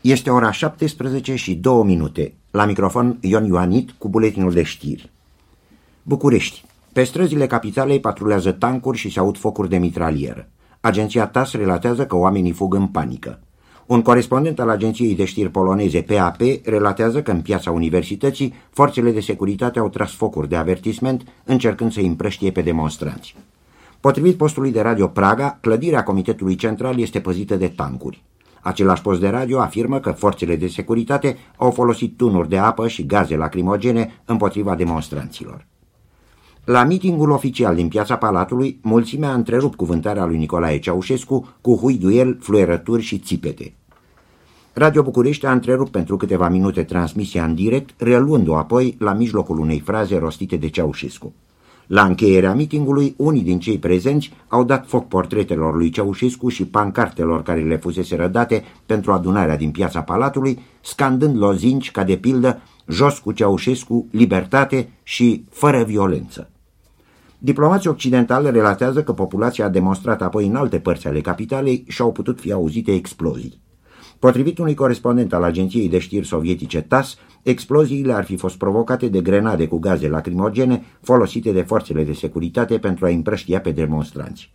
Este ora 17 și 2 minute. La microfon Ion Ioanit cu buletinul de știri. București. Pe străzile capitalei patrulează tancuri și se aud focuri de mitralieră. Agenția TAS relatează că oamenii fug în panică. Un corespondent al agenției de știri poloneze PAP relatează că în piața universității forțele de securitate au tras focuri de avertisment încercând să împrăștie pe demonstranți. Potrivit postului de radio Praga, clădirea Comitetului Central este păzită de tancuri. Același post de radio afirmă că forțele de securitate au folosit tunuri de apă și gaze lacrimogene împotriva demonstranților. La mitingul oficial din piața Palatului, mulțimea a întrerupt cuvântarea lui Nicolae Ceaușescu cu huiduel, fluierături și țipete. Radio București a întrerupt pentru câteva minute transmisia în direct, reluând-o apoi la mijlocul unei fraze rostite de Ceaușescu. La încheierea mitingului, unii din cei prezenți au dat foc portretelor lui Ceaușescu și pancartelor care le fusese rădate pentru adunarea din piața Palatului, scandând lozinci ca de pildă jos cu Ceaușescu, libertate și fără violență. Diplomații occidentali relatează că populația a demonstrat apoi în alte părți ale capitalei și au putut fi auzite explozii. Potrivit unui corespondent al agenției de știri sovietice TAS, exploziile ar fi fost provocate de grenade cu gaze lacrimogene folosite de forțele de securitate pentru a împrăștia pe demonstranți.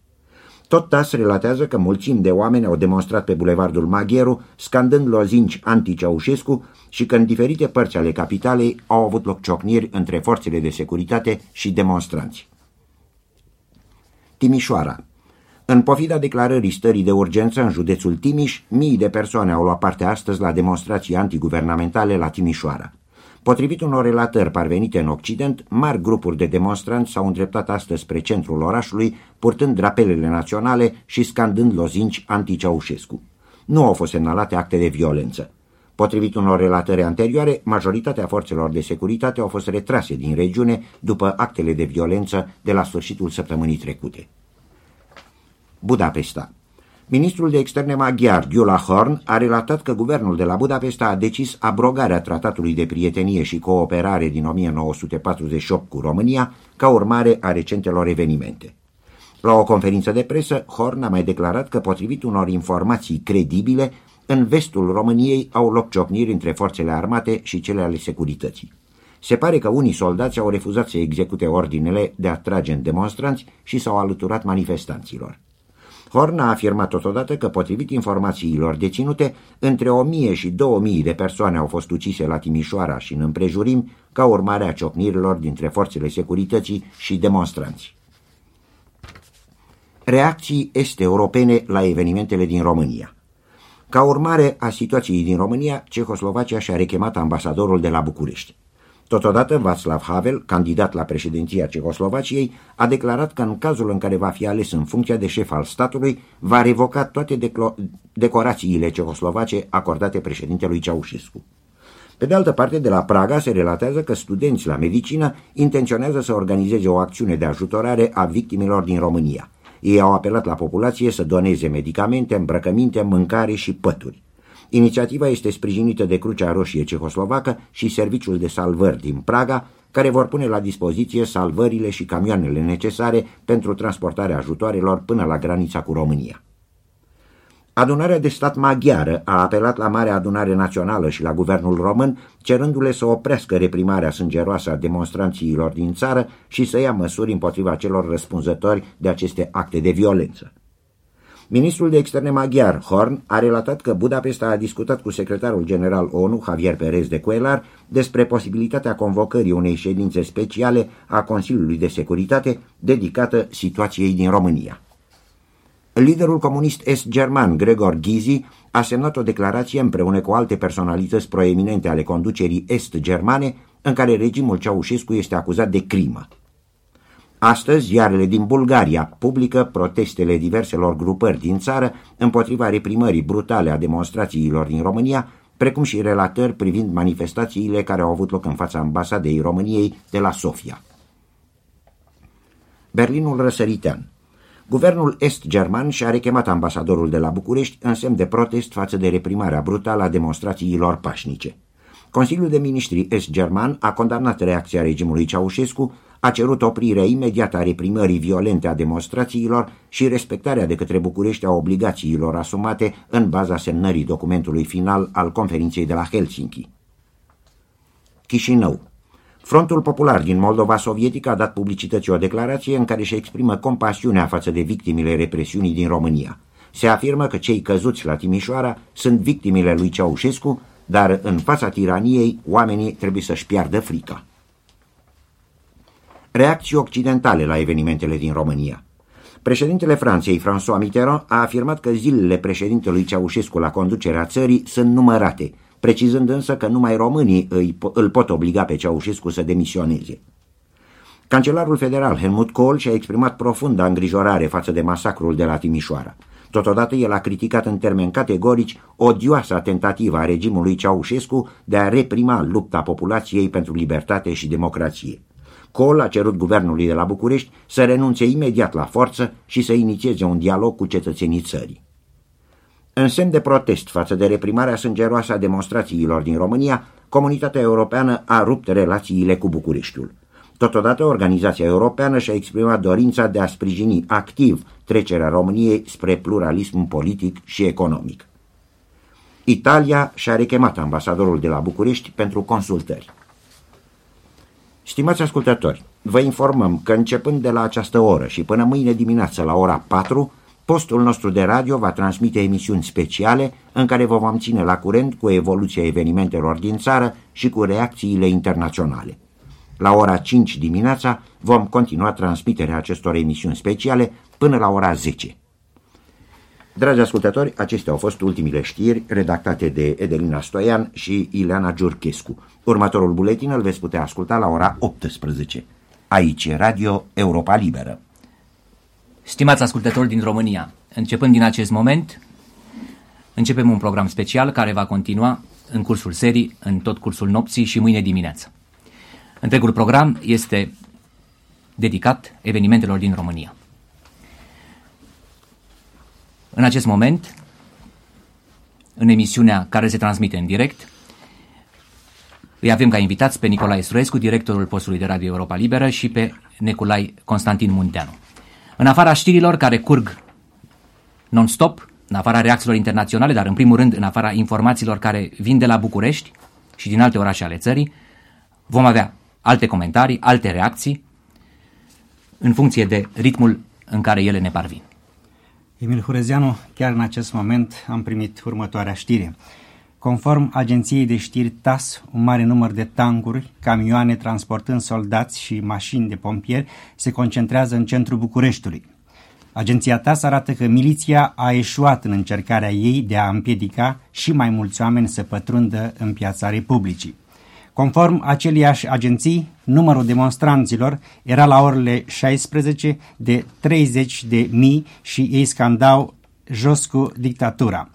Tot TAS relatează că mulțimi de oameni au demonstrat pe bulevardul Magheru, scandând lozinci anti-Ceaușescu și că în diferite părți ale capitalei au avut loc ciocniri între forțele de securitate și demonstranți. Timișoara în pofida declarării stării de urgență în județul Timiș, mii de persoane au luat parte astăzi la demonstrații antiguvernamentale la Timișoara. Potrivit unor relatări parvenite în Occident, mari grupuri de demonstranți s-au îndreptat astăzi spre centrul orașului, purtând drapelele naționale și scandând lozinci anti-Ceaușescu. Nu au fost semnalate acte de violență. Potrivit unor relatări anterioare, majoritatea forțelor de securitate au fost retrase din regiune după actele de violență de la sfârșitul săptămânii trecute. Budapesta. Ministrul de externe maghiar, Gyula Horn, a relatat că guvernul de la Budapesta a decis abrogarea tratatului de prietenie și cooperare din 1948 cu România ca urmare a recentelor evenimente. La o conferință de presă, Horn a mai declarat că, potrivit unor informații credibile, în vestul României au loc ciocniri între forțele armate și cele ale securității. Se pare că unii soldați au refuzat să execute ordinele de a trage în demonstranți și s-au alăturat manifestanților. Horn a afirmat totodată că, potrivit informațiilor deținute, între 1000 și 2000 de persoane au fost ucise la Timișoara și în împrejurim ca urmare a ciocnirilor dintre forțele securității și demonstranți. Reacții este-europene la evenimentele din România Ca urmare a situației din România, Cehoslovacia și-a rechemat ambasadorul de la București. Totodată, Václav Havel, candidat la președinția Cehoslovaciei, a declarat că în cazul în care va fi ales în funcția de șef al statului, va revoca toate decorațiile cehoslovace acordate președintelui Ceaușescu. Pe de altă parte, de la Praga se relatează că studenți la medicină intenționează să organizeze o acțiune de ajutorare a victimelor din România. Ei au apelat la populație să doneze medicamente, îmbrăcăminte, mâncare și pături. Inițiativa este sprijinită de Crucea Roșie Cehoslovacă și Serviciul de Salvări din Praga, care vor pune la dispoziție salvările și camioanele necesare pentru transportarea ajutoarelor până la granița cu România. Adunarea de stat maghiară a apelat la Marea Adunare Națională și la guvernul român, cerându-le să oprească reprimarea sângeroasă a demonstranților din țară și să ia măsuri împotriva celor răspunzători de aceste acte de violență. Ministrul de externe maghiar, Horn, a relatat că Budapesta a discutat cu secretarul general ONU, Javier Perez de Cuelar, despre posibilitatea convocării unei ședințe speciale a Consiliului de Securitate dedicată situației din România. Liderul comunist est-german Gregor Gysi a semnat o declarație împreună cu alte personalități proeminente ale conducerii est-germane în care regimul Ceaușescu este acuzat de crimă. Astăzi, ziarele din Bulgaria publică protestele diverselor grupări din țară împotriva reprimării brutale a demonstrațiilor din România, precum și relatări privind manifestațiile care au avut loc în fața ambasadei României de la Sofia. Berlinul răsăritean Guvernul est-german și-a rechemat ambasadorul de la București în semn de protest față de reprimarea brutală a demonstrațiilor pașnice. Consiliul de Ministri est-german a condamnat reacția regimului Ceaușescu, a cerut oprirea imediată a reprimării violente a demonstrațiilor și respectarea de către București a obligațiilor asumate în baza semnării documentului final al conferinței de la Helsinki. Chișinău Frontul Popular din Moldova Sovietică a dat publicității o declarație în care își exprimă compasiunea față de victimile represiunii din România. Se afirmă că cei căzuți la Timișoara sunt victimile lui Ceaușescu, dar în fața tiraniei oamenii trebuie să-și piardă frica. Reacții occidentale la evenimentele din România Președintele Franței, François Mitterrand, a afirmat că zilele președintelui Ceaușescu la conducerea țării sunt numărate – precizând însă că numai românii îi, îl pot obliga pe Ceaușescu să demisioneze. Cancelarul federal Helmut Kohl și-a exprimat profundă îngrijorare față de masacrul de la Timișoara. Totodată el a criticat în termeni categorici odioasa tentativă a regimului Ceaușescu de a reprima lupta populației pentru libertate și democrație. Kohl a cerut guvernului de la București să renunțe imediat la forță și să inițieze un dialog cu cetățenii țării. În semn de protest față de reprimarea sângeroasă a demonstrațiilor din România, comunitatea europeană a rupt relațiile cu Bucureștiul. Totodată, organizația europeană și-a exprimat dorința de a sprijini activ trecerea României spre pluralism politic și economic. Italia și-a rechemat ambasadorul de la București pentru consultări. Stimați ascultători, vă informăm că începând de la această oră și până mâine dimineață la ora 4, Postul nostru de radio va transmite emisiuni speciale în care vă vom ține la curent cu evoluția evenimentelor din țară și cu reacțiile internaționale. La ora 5 dimineața vom continua transmiterea acestor emisiuni speciale până la ora 10. Dragi ascultători, acestea au fost ultimile știri redactate de Edelina Stoian și Ileana Giurchescu. Următorul buletin îl veți putea asculta la ora 18. Aici e Radio Europa Liberă. Stimați ascultători din România, începând din acest moment, începem un program special care va continua în cursul serii, în tot cursul nopții și mâine dimineață. Întregul program este dedicat evenimentelor din România. În acest moment, în emisiunea care se transmite în direct, îi avem ca invitați pe Nicolae Struescu, directorul postului de Radio Europa Liberă și pe Neculai Constantin Munteanu. În afara știrilor care curg non-stop, în afara reacțiilor internaționale, dar în primul rând în afara informațiilor care vin de la București și din alte orașe ale țării, vom avea alte comentarii, alte reacții, în funcție de ritmul în care ele ne parvin. Emil Hurezianu, chiar în acest moment am primit următoarea știre. Conform agenției de știri TAS, un mare număr de tancuri, camioane transportând soldați și mașini de pompieri se concentrează în centrul Bucureștiului. Agenția TAS arată că miliția a eșuat în încercarea ei de a împiedica și mai mulți oameni să pătrundă în piața Republicii. Conform aceleiași agenții, numărul demonstranților era la orele 16 de 30 de mii și ei scandau jos cu dictatura.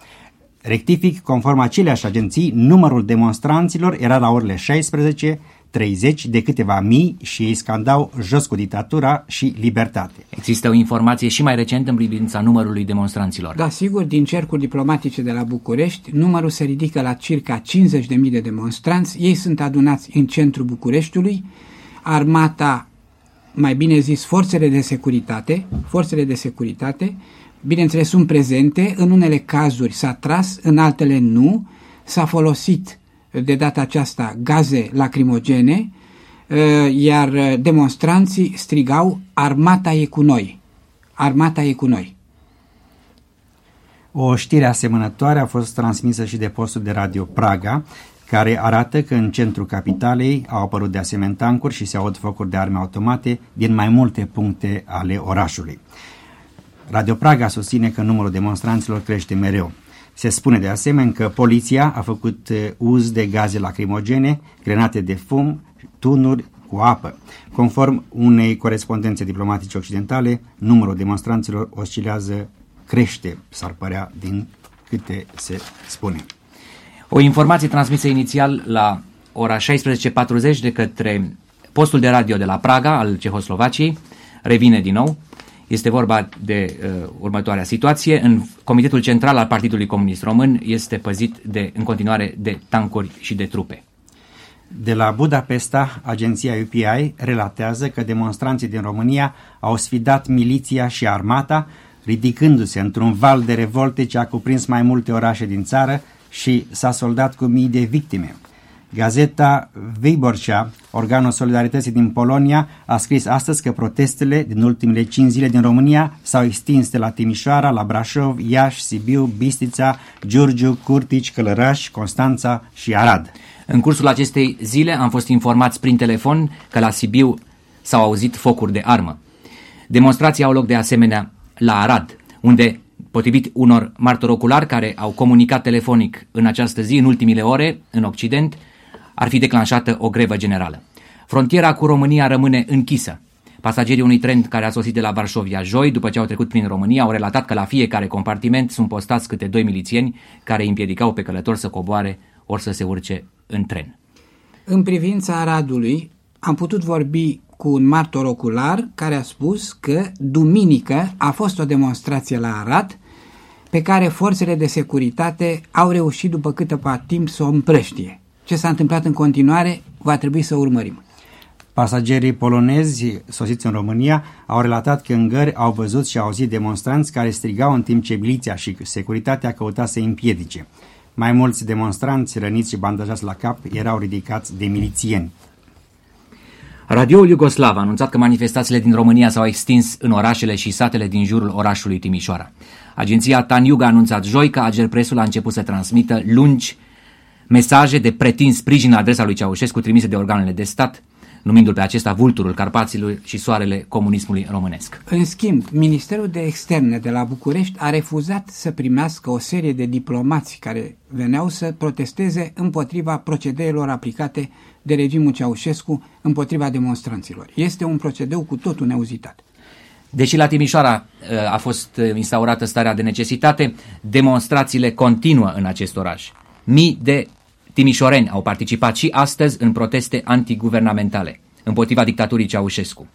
Rectific, conform aceleași agenții, numărul demonstranților era la orele 16, 30 de câteva mii și ei scandau jos cu dictatura și libertate. Există o informație și mai recentă în privința numărului demonstranților. Da, sigur, din cercuri diplomatice de la București, numărul se ridică la circa 50.000 de demonstranți. Ei sunt adunați în centrul Bucureștiului. Armata, mai bine zis, forțele de securitate, forțele de securitate, bineînțeles, sunt prezente, în unele cazuri s-a tras, în altele nu, s-a folosit de data aceasta gaze lacrimogene, uh, iar demonstranții strigau armata e cu noi, armata e cu noi. O știre asemănătoare a fost transmisă și de postul de radio Praga, care arată că în centrul capitalei au apărut de asemenea tancuri și se aud focuri de arme automate din mai multe puncte ale orașului. Radio Praga susține că numărul demonstranților crește mereu. Se spune de asemenea că poliția a făcut uh, uz de gaze lacrimogene, grenate de fum, tunuri cu apă. Conform unei corespondențe diplomatice occidentale, numărul demonstranților oscilează, crește, s-ar părea, din câte se spune. O informație transmisă inițial la ora 16.40 de către postul de radio de la Praga al Cehoslovaciei revine din nou este vorba de uh, următoarea situație. În Comitetul Central al Partidului Comunist Român este păzit de, în continuare de tancuri și de trupe. De la Budapesta, agenția UPI relatează că demonstranții din România au sfidat miliția și armata, ridicându-se într-un val de revolte ce a cuprins mai multe orașe din țară și s-a soldat cu mii de victime. Gazeta Wyborcza, organul Solidarității din Polonia, a scris astăzi că protestele din ultimele 5 zile din România s-au extins de la Timișoara, la Brașov, Iași, Sibiu, Bistița, Giurgiu, Curtici, Călăraș, Constanța și Arad. În cursul acestei zile am fost informați prin telefon că la Sibiu s-au auzit focuri de armă. Demonstrații au loc de asemenea la Arad, unde, potrivit unor martori oculari care au comunicat telefonic în această zi, în ultimile ore, în Occident, ar fi declanșată o grevă generală. Frontiera cu România rămâne închisă. Pasagerii unui tren care a sosit de la Varșovia joi, după ce au trecut prin România, au relatat că la fiecare compartiment sunt postați câte doi milițieni care îi împiedicau pe călători să coboare ori să se urce în tren. În privința Aradului, am putut vorbi cu un martor ocular care a spus că duminică a fost o demonstrație la Arad pe care forțele de securitate au reușit după câteva timp să o împrăștie. Ce s-a întâmplat în continuare va trebui să urmărim. Pasagerii polonezi sosiți în România au relatat că în gări au văzut și auzit demonstranți care strigau în timp ce miliția și securitatea căuta să îi împiedice. Mai mulți demonstranți răniți și bandajați la cap erau ridicați de milițieni. Radioul Iugoslav a anunțat că manifestațiile din România s-au extins în orașele și satele din jurul orașului Timișoara. Agenția Taniuga a anunțat joi că Agerpresul a început să transmită lungi mesaje de pretins sprijin la adresa lui Ceaușescu trimise de organele de stat, numindu-l pe acesta vulturul Carpaților și soarele comunismului românesc. În schimb, Ministerul de Externe de la București a refuzat să primească o serie de diplomați care veneau să protesteze împotriva procedeelor aplicate de regimul Ceaușescu împotriva demonstranților. Este un procedeu cu totul neuzitat. Deși la Timișoara uh, a fost uh, instaurată starea de necesitate, demonstrațiile continuă în acest oraș. Mii de timișoreni au participat și astăzi în proteste antiguvernamentale împotriva dictaturii Ceaușescu.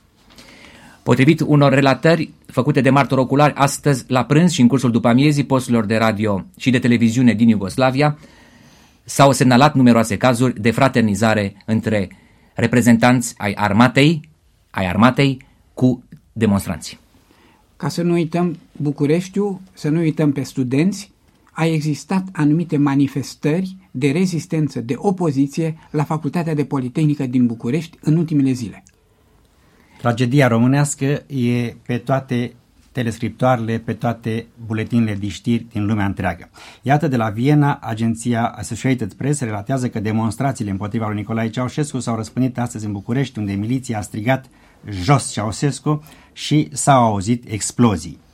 Potrivit unor relatări făcute de martori oculari astăzi la prânz și în cursul după amiezii posturilor de radio și de televiziune din Iugoslavia, s-au semnalat numeroase cazuri de fraternizare între reprezentanți ai armatei, ai armatei cu demonstranți. Ca să nu uităm Bucureștiul, să nu uităm pe studenți, a existat anumite manifestări de rezistență, de opoziție la Facultatea de Politehnică din București în ultimele zile. Tragedia românească e pe toate telescriptoarele, pe toate buletinele de știri din lumea întreagă. Iată de la Viena, agenția Associated Press relatează că demonstrațiile împotriva lui Nicolae Ceaușescu s-au răspândit astăzi în București, unde miliția a strigat jos Ceaușescu și s-au auzit explozii.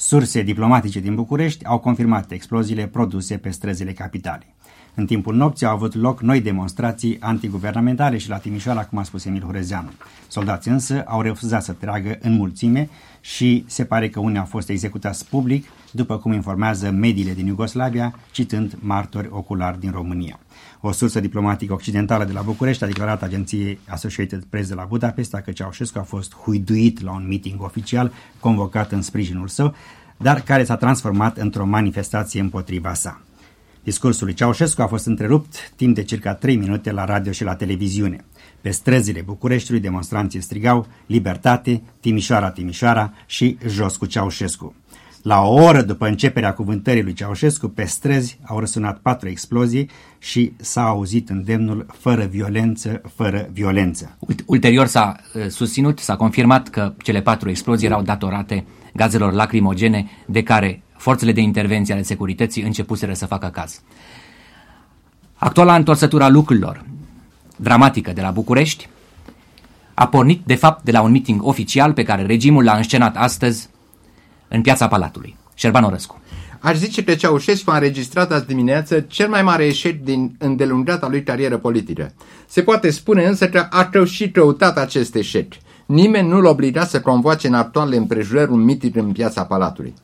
Surse diplomatice din București au confirmat exploziile produse pe străzile capitalei. În timpul nopții au avut loc noi demonstrații antiguvernamentale și la Timișoara, cum a spus Emil Horezeanu. Soldații însă au refuzat să tragă în mulțime și se pare că unii au fost executați public, după cum informează mediile din Iugoslavia, citând martori oculari din România. O sursă diplomatică occidentală de la București a declarat agenției Associated Press de la Budapesta că Ceaușescu a fost huiduit la un meeting oficial convocat în sprijinul său, dar care s-a transformat într-o manifestație împotriva sa. Discursul lui Ceaușescu a fost întrerupt timp de circa 3 minute la radio și la televiziune. Pe străzile Bucureștiului demonstranții strigau Libertate, Timișoara, Timișoara și Jos cu Ceaușescu. La o oră după începerea cuvântării lui Ceaușescu, pe străzi au răsunat patru explozii și s-a auzit îndemnul fără violență, fără violență. Ulterior s-a uh, susținut, s-a confirmat că cele patru explozii erau datorate gazelor lacrimogene de care forțele de intervenție ale securității începuseră să facă caz. Actuala întorsătura lucrurilor dramatică de la București a pornit de fapt de la un meeting oficial pe care regimul l-a înscenat astăzi în piața Palatului. Șerban Orăscu. Aș zice că Ceaușescu a înregistrat azi dimineață cel mai mare eșec din îndelungata lui carieră politică. Se poate spune însă că a și căutat acest eșec. Nimeni nu-l obliga să convoace în actualele împrejurări un miting în piața Palatului.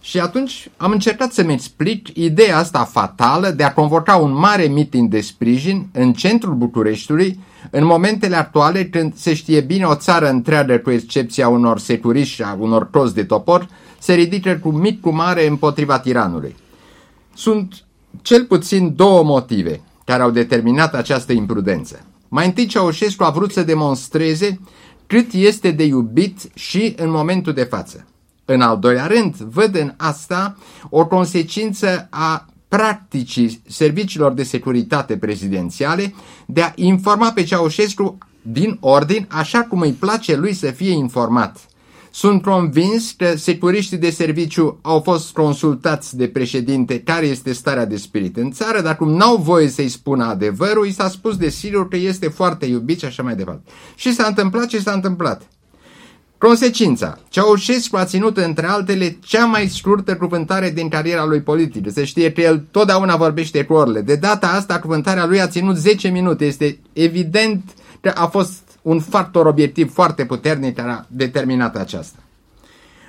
Și atunci am încercat să-mi explic ideea asta fatală de a convoca un mare miting de sprijin în centrul Bucureștiului în momentele actuale când se știe bine o țară întreagă cu excepția unor securiști și a unor cozi de topor se ridică cu mic cu mare împotriva tiranului. Sunt cel puțin două motive care au determinat această imprudență. Mai întâi Ceaușescu a vrut să demonstreze cât este de iubit și în momentul de față. În al doilea rând, văd în asta o consecință a practicii serviciilor de securitate prezidențiale de a informa pe Ceaușescu din ordin așa cum îi place lui să fie informat. Sunt convins că securiștii de serviciu au fost consultați de președinte care este starea de spirit în țară, dar cum n-au voie să-i spună adevărul, i s-a spus de sigur că este foarte iubit și așa mai departe. Și s-a întâmplat ce s-a întâmplat. Consecința. Ceaușescu a ținut, între altele, cea mai scurtă cuvântare din cariera lui politică. Se știe că el totdeauna vorbește cu orele. De data asta, cuvântarea lui a ținut 10 minute. Este evident că a fost un factor obiectiv foarte puternic care a determinat aceasta.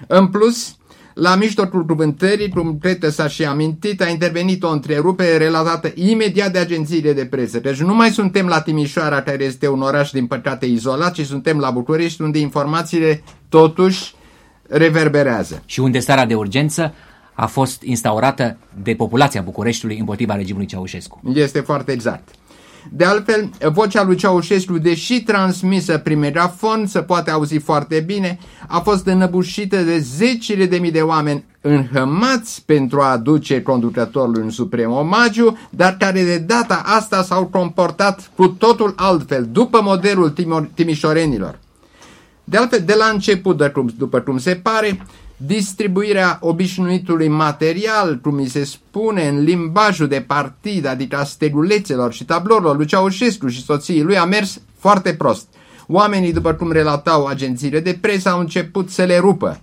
În plus, la mijlocul cuvântării, cum cred că s-a și amintit, a intervenit o întrerupere relatată imediat de agențiile de presă. Deci nu mai suntem la Timișoara, care este un oraș din păcate izolat, ci suntem la București, unde informațiile totuși reverberează. Și unde starea de urgență a fost instaurată de populația Bucureștiului împotriva regimului Ceaușescu. Este foarte exact. De altfel, vocea lui Ceaușescu, deși transmisă prin megafon, se poate auzi foarte bine, a fost înăbușită de zecile de mii de oameni înhămați pentru a aduce conducătorului un suprem omagiu, dar care de data asta s-au comportat cu totul altfel, după modelul timișorenilor. De altfel, de la început, după cum se pare, distribuirea obișnuitului material, cum mi se spune în limbajul de partid, adică a stegulețelor și tablourilor lui Ceaușescu și soției lui, a mers foarte prost. Oamenii, după cum relatau agențiile de presă, au început să le rupă.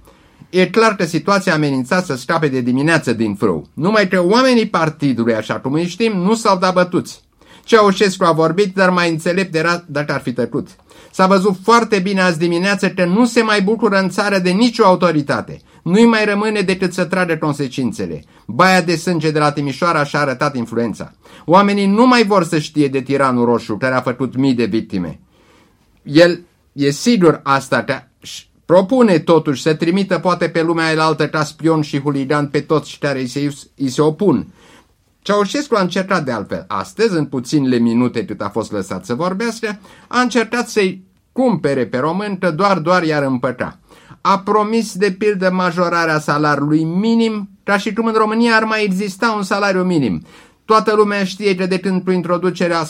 E clar că situația amenința să scape de dimineață din frâu. Numai că oamenii partidului, așa cum îi știm, nu s-au dat bătuți. Ceaușescu a vorbit, dar mai înțelept era dacă ar fi tăcut. S-a văzut foarte bine azi dimineață că nu se mai bucură în țară de nicio autoritate. Nu-i mai rămâne decât să tragă consecințele. Baia de sânge de la Timișoara și-a arătat influența. Oamenii nu mai vor să știe de tiranul roșu care a făcut mii de victime. El e sigur asta că propune totuși să trimită poate pe lumea elaltă ca spion și huligan pe toți care îi se, îi se opun. Ceaușescu a încercat de altfel astăzi, în puținele minute cât a fost lăsat să vorbească, a încercat să-i cumpere pe român că doar, doar i-ar împăca. A promis de pildă majorarea salariului minim, ca și cum în România ar mai exista un salariu minim. Toată lumea știe că de când prin introducerea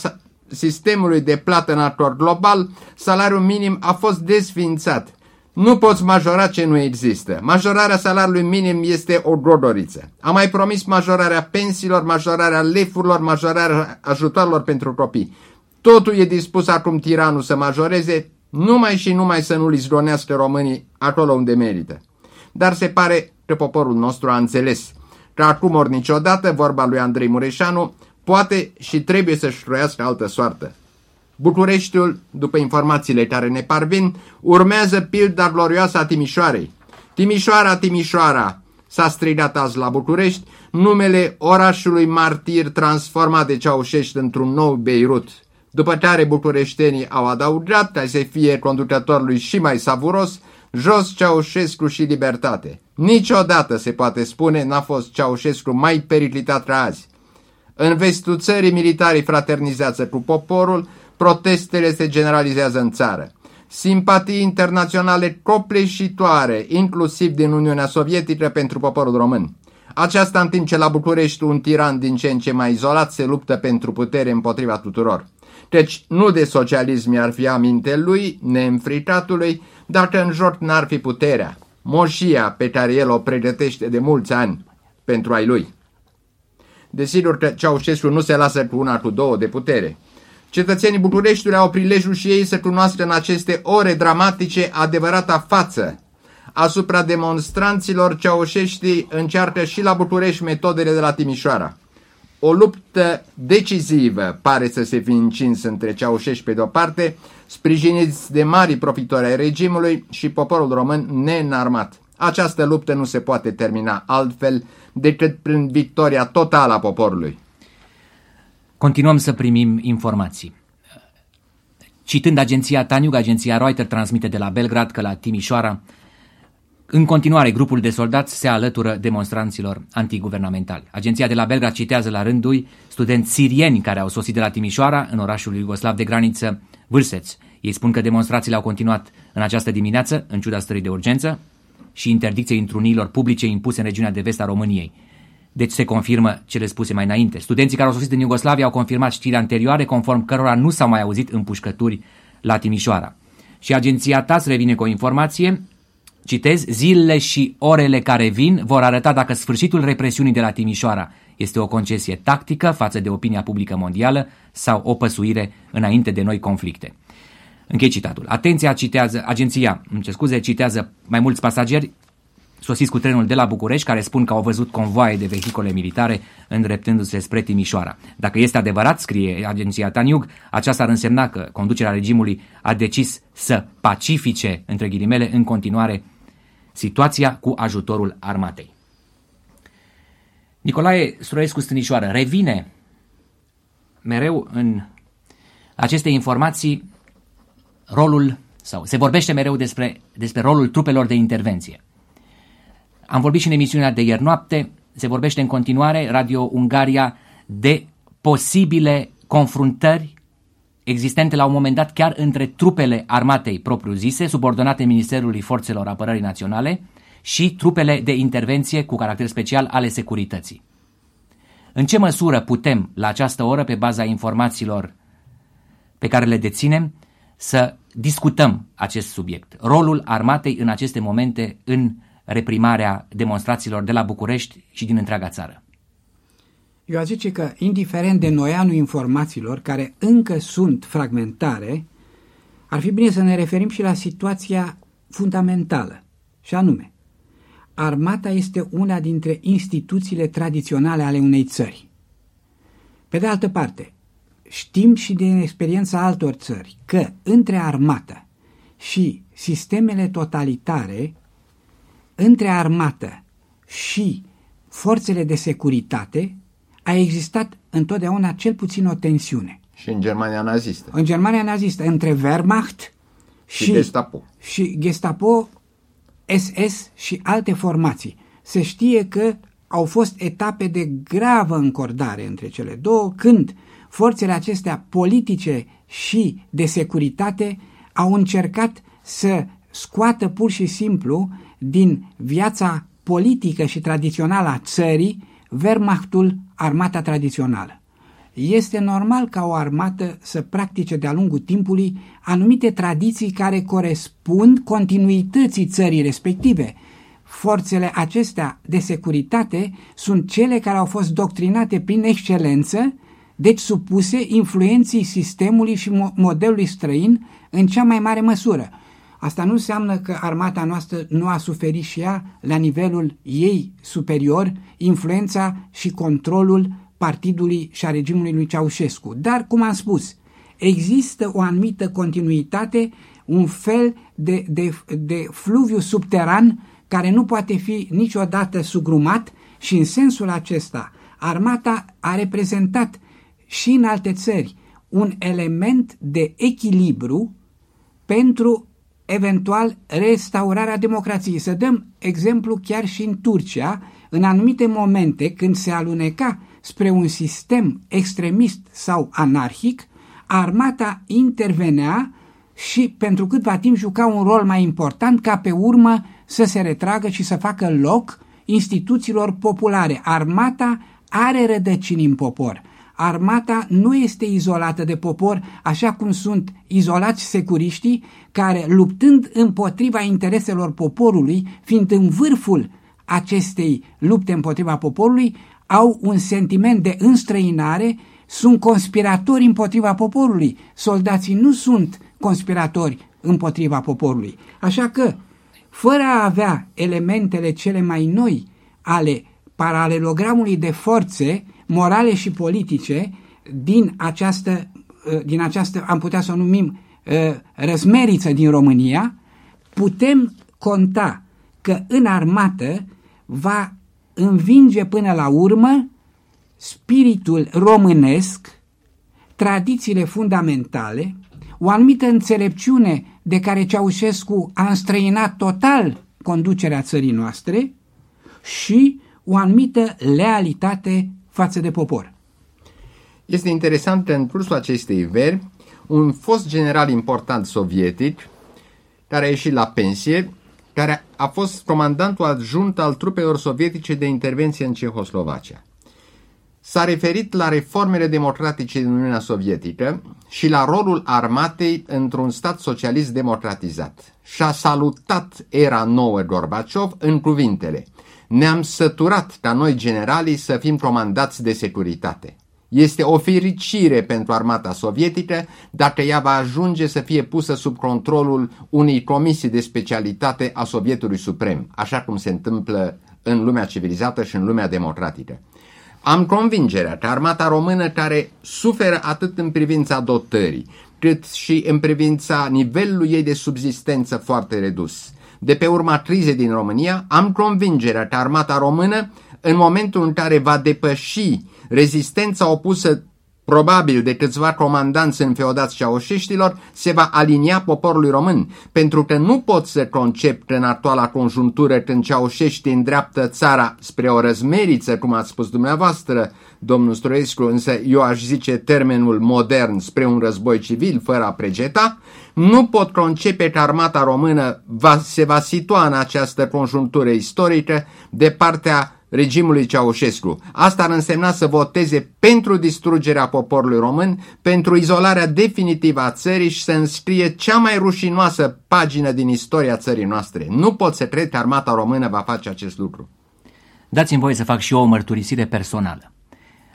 sistemului de plată în acord global, salariul minim a fost desfințat. Nu poți majora ce nu există. Majorarea salariului minim este o godoriță. A mai promis majorarea pensiilor, majorarea lefurilor, majorarea ajutorilor pentru copii. Totul e dispus acum tiranul să majoreze, numai și numai să nu-l izgonească românii acolo unde merită. Dar se pare că poporul nostru a înțeles că acum ori niciodată, vorba lui Andrei Mureșanu, poate și trebuie să-și trăiască altă soartă. Bucureștiul, după informațiile care ne parvin, urmează pilda glorioasă a Timișoarei. Timișoara, Timișoara, s-a strigat azi la București, numele orașului martir transformat de Ceaușești într-un nou Beirut. După care bucureștenii au adăugat, ca să fie conducătorului și mai savuros, jos Ceaușescu și libertate. Niciodată, se poate spune, n-a fost Ceaușescu mai periclitat ca azi. În vestul țării, militarii fraternizează cu poporul, protestele se generalizează în țară. Simpatii internaționale copleșitoare, inclusiv din Uniunea Sovietică, pentru poporul român. Aceasta în timp ce la București un tiran din ce în ce mai izolat se luptă pentru putere împotriva tuturor. Deci nu de socialism ar fi aminte lui, neînfritatului, dacă în joc n-ar fi puterea, moșia pe care el o pregătește de mulți ani pentru ai lui. Desigur că Ceaușescu nu se lasă cu una cu două de putere. Cetățenii Bucureștiului au prilejul și ei să cunoască în aceste ore dramatice adevărata față. Asupra demonstranților ceaușeștii încearcă și la București metodele de la Timișoara. O luptă decisivă pare să se fi încins între ceaușești pe de-o parte, sprijiniți de mari profitori ai regimului și poporul român neînarmat. Această luptă nu se poate termina altfel decât prin victoria totală a poporului. Continuăm să primim informații. Citând agenția Taniug, agenția Reuters transmite de la Belgrad că la Timișoara În continuare, grupul de soldați se alătură demonstranților antiguvernamentali. Agenția de la Belgrad citează la rândul studenți sirieni care au sosit de la Timișoara, în orașul Iugoslav de graniță Vârseț. Ei spun că demonstrațiile au continuat în această dimineață, în ciuda stării de urgență și interdicției întrunirilor publice impuse în regiunea de vest a României. Deci se confirmă cele spuse mai înainte. Studenții care au sosit în Iugoslavia au confirmat știri anterioare, conform cărora nu s-au mai auzit împușcături la Timișoara. Și agenția TAS revine cu o informație Citez, zilele și orele care vin vor arăta dacă sfârșitul represiunii de la Timișoara este o concesie tactică față de opinia publică mondială sau o păsuire înainte de noi conflicte. Închei citatul. Atenția, citează, agenția, îmi scuze, citează mai mulți pasageri sosiți cu trenul de la București care spun că au văzut convoaie de vehicole militare îndreptându-se spre Timișoara. Dacă este adevărat, scrie agenția Taniug, aceasta ar însemna că conducerea regimului a decis să pacifice, între ghilimele, în continuare situația cu ajutorul armatei. Nicolae Stroescu Stânișoară revine mereu în aceste informații rolul, sau se vorbește mereu despre, despre rolul trupelor de intervenție. Am vorbit și în emisiunea de ieri noapte, se vorbește în continuare, Radio Ungaria, de posibile confruntări existente la un moment dat chiar între trupele armatei propriu-zise, subordonate Ministerului Forțelor Apărării Naționale, și trupele de intervenție cu caracter special ale securității. În ce măsură putem, la această oră, pe baza informațiilor pe care le deținem, să discutăm acest subiect, rolul armatei în aceste momente în reprimarea demonstrațiilor de la București și din întreaga țară? Eu aș zice că, indiferent de noianul informațiilor, care încă sunt fragmentare, ar fi bine să ne referim și la situația fundamentală, și anume, armata este una dintre instituțiile tradiționale ale unei țări. Pe de altă parte, știm și din experiența altor țări că între armată și sistemele totalitare, între armată și forțele de securitate, a existat întotdeauna cel puțin o tensiune. Și în Germania nazistă. În Germania nazistă, între Wehrmacht și, și Gestapo. Și Gestapo, SS și alte formații. Se știe că au fost etape de gravă încordare între cele două, când forțele acestea politice și de securitate au încercat să scoată pur și simplu din viața politică și tradițională a țării Wehrmachtul, armata tradițională. Este normal ca o armată să practice de-a lungul timpului anumite tradiții care corespund continuității țării respective. Forțele acestea de securitate sunt cele care au fost doctrinate prin excelență, deci supuse influenții sistemului și modelului străin în cea mai mare măsură – Asta nu înseamnă că armata noastră nu a suferit și ea, la nivelul ei superior, influența și controlul partidului și a regimului lui Ceaușescu. Dar, cum am spus, există o anumită continuitate, un fel de, de, de fluviu subteran care nu poate fi niciodată sugrumat și în sensul acesta armata a reprezentat și în alte țări un element de echilibru pentru eventual restaurarea democrației. Să dăm exemplu chiar și în Turcia, în anumite momente când se aluneca spre un sistem extremist sau anarhic, armata intervenea și pentru câtva timp juca un rol mai important ca pe urmă să se retragă și să facă loc instituțiilor populare. Armata are rădăcini în popor. Armata nu este izolată de popor, așa cum sunt izolați securiștii, care, luptând împotriva intereselor poporului, fiind în vârful acestei lupte împotriva poporului, au un sentiment de înstrăinare, sunt conspiratori împotriva poporului. Soldații nu sunt conspiratori împotriva poporului. Așa că, fără a avea elementele cele mai noi ale paralelogramului de forțe morale și politice din această, uh, din această am putea să o numim uh, răsmeriță din România, putem conta că în armată va învinge până la urmă spiritul românesc, tradițiile fundamentale, o anumită înțelepciune de care Ceaușescu a înstrăinat total conducerea țării noastre și o anumită lealitate față de popor. Este interesant că în cursul acestei veri, un fost general important sovietic, care a ieșit la pensie, care a fost comandantul adjunct al trupelor sovietice de intervenție în Cehoslovacia. S-a referit la reformele democratice din Uniunea Sovietică și la rolul armatei într-un stat socialist democratizat. Și-a salutat era nouă Gorbaciov în cuvintele Ne-am săturat ca noi generalii să fim comandați de securitate. Este o fericire pentru armata sovietică dacă ea va ajunge să fie pusă sub controlul unei comisii de specialitate a Sovietului Suprem, așa cum se întâmplă în lumea civilizată și în lumea democratică. Am convingerea că armata română care suferă atât în privința dotării, cât și în privința nivelului ei de subzistență foarte redus. De pe urma crizei din România, am convingerea că armata română, în momentul în care va depăși rezistența opusă probabil de câțiva comandanți înfeodați ceaușeștilor, se va alinia poporului român, pentru că nu pot să concep în actuala conjuntură când ceaușeștii îndreaptă țara spre o răzmeriță, cum ați spus dumneavoastră, domnul Stroescu, însă eu aș zice termenul modern spre un război civil fără a pregeta, nu pot concepe că armata română va, se va situa în această conjuntură istorică de partea regimului Ceaușescu. Asta ar însemna să voteze pentru distrugerea poporului român, pentru izolarea definitivă a țării și să înscrie cea mai rușinoasă pagină din istoria țării noastre. Nu pot să cred că armata română va face acest lucru. Dați-mi voie să fac și eu o mărturisire personală.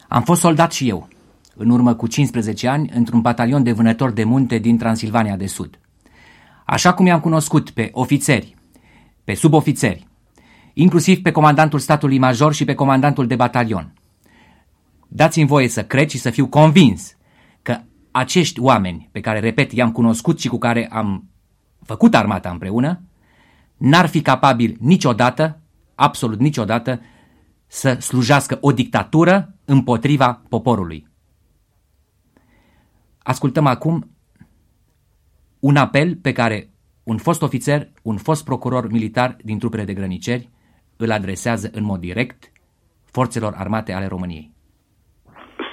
Am fost soldat și eu, în urmă cu 15 ani, într-un batalion de vânători de munte din Transilvania de Sud. Așa cum i-am cunoscut pe ofițeri, pe subofițeri, inclusiv pe comandantul statului major și pe comandantul de batalion. Dați-mi voie să cred și să fiu convins că acești oameni pe care, repet, i-am cunoscut și cu care am făcut armata împreună, n-ar fi capabil niciodată, absolut niciodată, să slujească o dictatură împotriva poporului. Ascultăm acum un apel pe care un fost ofițer, un fost procuror militar din trupele de grăniceri îl adresează în mod direct forțelor armate ale României.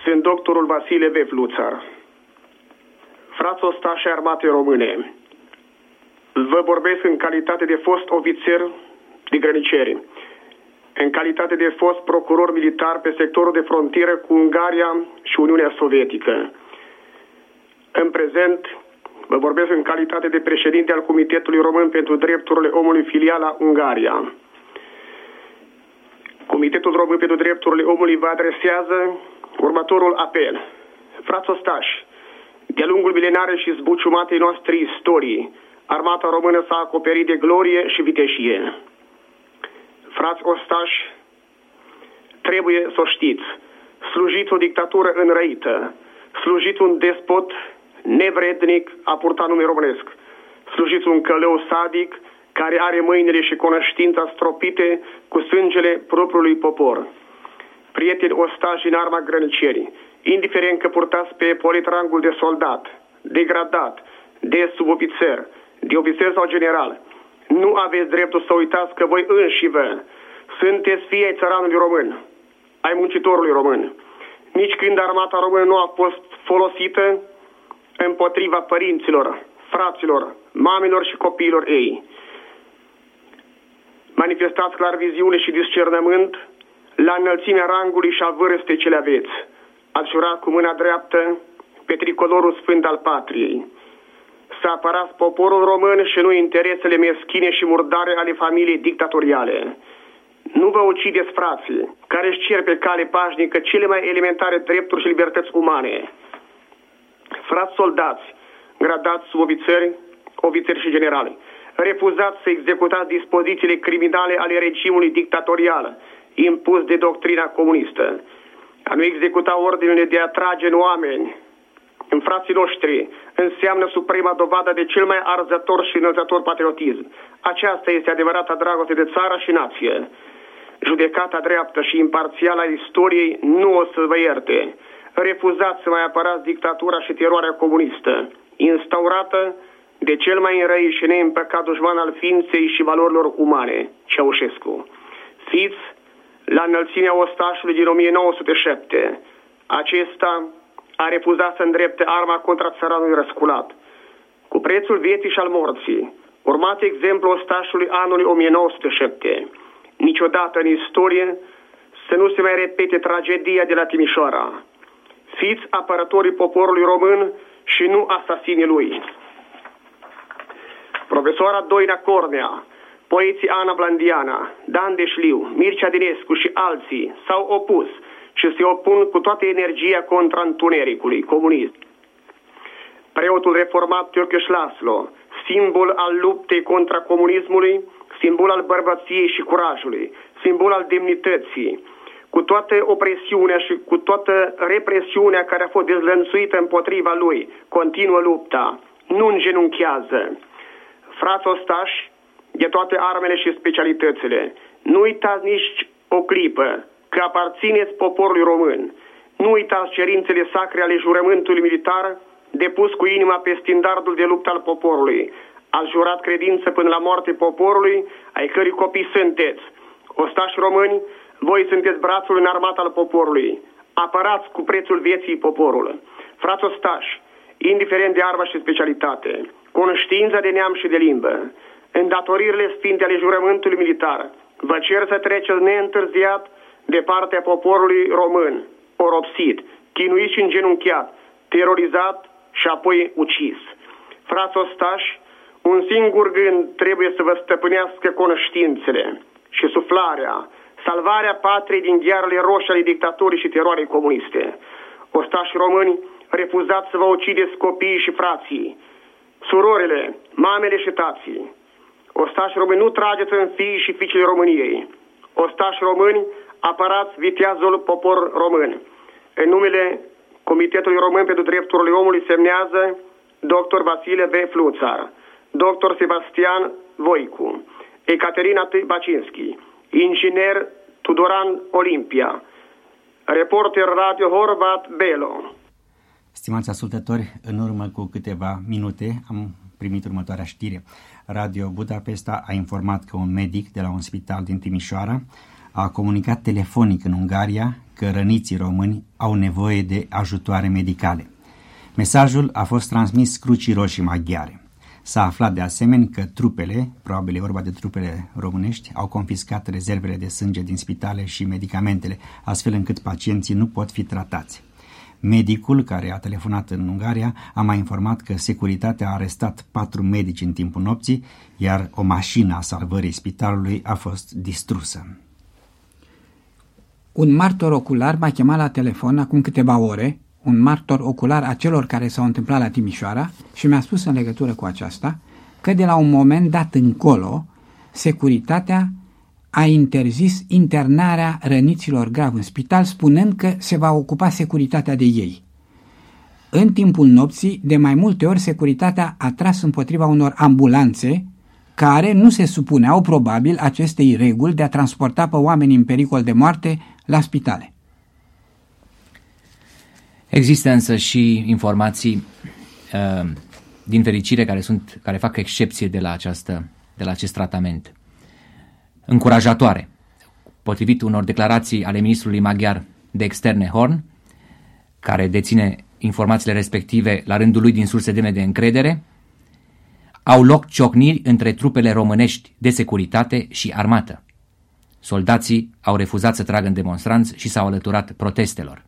Sunt doctorul Vasile Vefluțar, frați ostașe armate române. Vă vorbesc în calitate de fost ofițer de grăniceri, în calitate de fost procuror militar pe sectorul de frontieră cu Ungaria și Uniunea Sovietică. În prezent, vă vorbesc în calitate de președinte al Comitetului Român pentru Drepturile Omului filiala Ungaria. Comitetul Român pentru Drepturile Omului vă adresează următorul apel. Frați ostași, de-a lungul milenare și zbuciumatei noastre istorii, armata română s-a acoperit de glorie și viteșie. Frați ostași, trebuie să o știți, slujiți o dictatură înrăită, slujiți un despot nevrednic a purta nume românesc, slujiți un călău sadic care are mâinile și conăștința stropite cu sângele propriului popor. Prieteni ostași în arma grănicerii, indiferent că purtați pe polit rangul de soldat, degradat, de subofițer, de ofițer sau general, nu aveți dreptul să uitați că voi înși vă sunteți fii ai țăranului român, ai muncitorului român. Nici când armata română nu a fost folosită împotriva părinților, fraților, mamilor și copiilor ei manifestați clar viziune și discernământ la înălțimea rangului și a vârstei ce le aveți. Ați jurat cu mâna dreaptă pe tricolorul sfânt al patriei. Să apărați poporul român și nu interesele meschine și murdare ale familiei dictatoriale. Nu vă ucideți frații, care își cer pe cale pașnică cele mai elementare drepturi și libertăți umane. Frați soldați, gradați sub ofițeri, ofițeri și generali, refuzați să executați dispozițiile criminale ale regimului dictatorial impus de doctrina comunistă. A nu executa ordinele de a trage în oameni, în frații noștri, înseamnă suprema dovadă de cel mai arzător și înălțător patriotism. Aceasta este adevărata dragoste de țară și nație. Judecata dreaptă și imparțială a istoriei nu o să vă ierte. Refuzați să mai apărați dictatura și teroarea comunistă, instaurată de cel mai înrăi și neîmpăcat dușman al ființei și valorilor umane, Ceaușescu. Fiți la înălțimea ostașului din 1907. Acesta a refuzat să îndrepte arma contra țăranului răsculat. Cu prețul vieții și al morții, urmat exemplu ostașului anului 1907. Niciodată în istorie să nu se mai repete tragedia de la Timișoara. Fiți apărătorii poporului român și nu asasinii lui. Profesoara Doina Cornea, poeții Ana Blandiana, Dan Deșliu, Mircea Dinescu și alții s-au opus și se opun cu toată energia contra întunericului comunist. Preotul reformat Tiocheș Laslo, simbol al luptei contra comunismului, simbol al bărbăției și curajului, simbol al demnității, cu toată opresiunea și cu toată represiunea care a fost dezlănțuită împotriva lui, continuă lupta, nu îngenunchează. Frați ostași, de toate armele și specialitățile, nu uitați nici o clipă că aparțineți poporului român. Nu uitați cerințele sacre ale jurământului militar depus cu inima pe standardul de luptă al poporului. Ați jurat credință până la moarte poporului, ai cărui copii sunteți. Ostași români, voi sunteți brațul în armata al poporului. Apărați cu prețul vieții poporul. Frați ostași, indiferent de armă și specialitate, conștiința de neam și de limbă, îndatoririle sfinte ale jurământului militar, vă cer să treceți neîntârziat de partea poporului român, oropsit, chinuit și îngenunchiat, terorizat și apoi ucis. Frați ostași, un singur gând trebuie să vă stăpânească conștiințele și suflarea, salvarea patriei din ghearele roșii ale dictaturii și teroarei comuniste. Ostași români, refuzați să vă ucideți copiii și frații, surorile, mamele și tații. Ostași români, nu trageți în fii și fiicele României. Ostași români, apărați viteazul popor român. În numele Comitetului Român pentru Drepturile Omului semnează dr. Vasile V. Fluțar, dr. Sebastian Voicu, Ecaterina T. Bacinski, inginer Tudoran Olimpia, reporter Radio Horvat Belo. Stimați ascultători, în urmă cu câteva minute am primit următoarea știre. Radio Budapesta a informat că un medic de la un spital din Timișoara a comunicat telefonic în Ungaria că răniții români au nevoie de ajutoare medicale. Mesajul a fost transmis Crucii Roșii Maghiare. S-a aflat de asemenea că trupele, probabil e vorba de trupele românești, au confiscat rezervele de sânge din spitale și medicamentele, astfel încât pacienții nu pot fi tratați. Medicul care a telefonat în Ungaria a mai informat că securitatea a arestat patru medici în timpul nopții, iar o mașină a salvării spitalului a fost distrusă. Un martor ocular m-a chemat la telefon acum câteva ore, un martor ocular a celor care s-au întâmplat la Timișoara și mi-a spus în legătură cu aceasta că de la un moment dat încolo, securitatea a interzis internarea răniților grav în spital, spunând că se va ocupa securitatea de ei. În timpul nopții, de mai multe ori, securitatea a tras împotriva unor ambulanțe care nu se supuneau probabil acestei reguli de a transporta pe oameni în pericol de moarte la spitale. Există însă și informații uh, din fericire care, sunt, care fac excepție de la, această, de la acest tratament. Încurajatoare. Potrivit unor declarații ale ministrului maghiar de externe Horn, care deține informațiile respective la rândul lui din surse demne de încredere, au loc ciocniri între trupele românești de securitate și armată. Soldații au refuzat să tragă în demonstranți și s-au alăturat protestelor.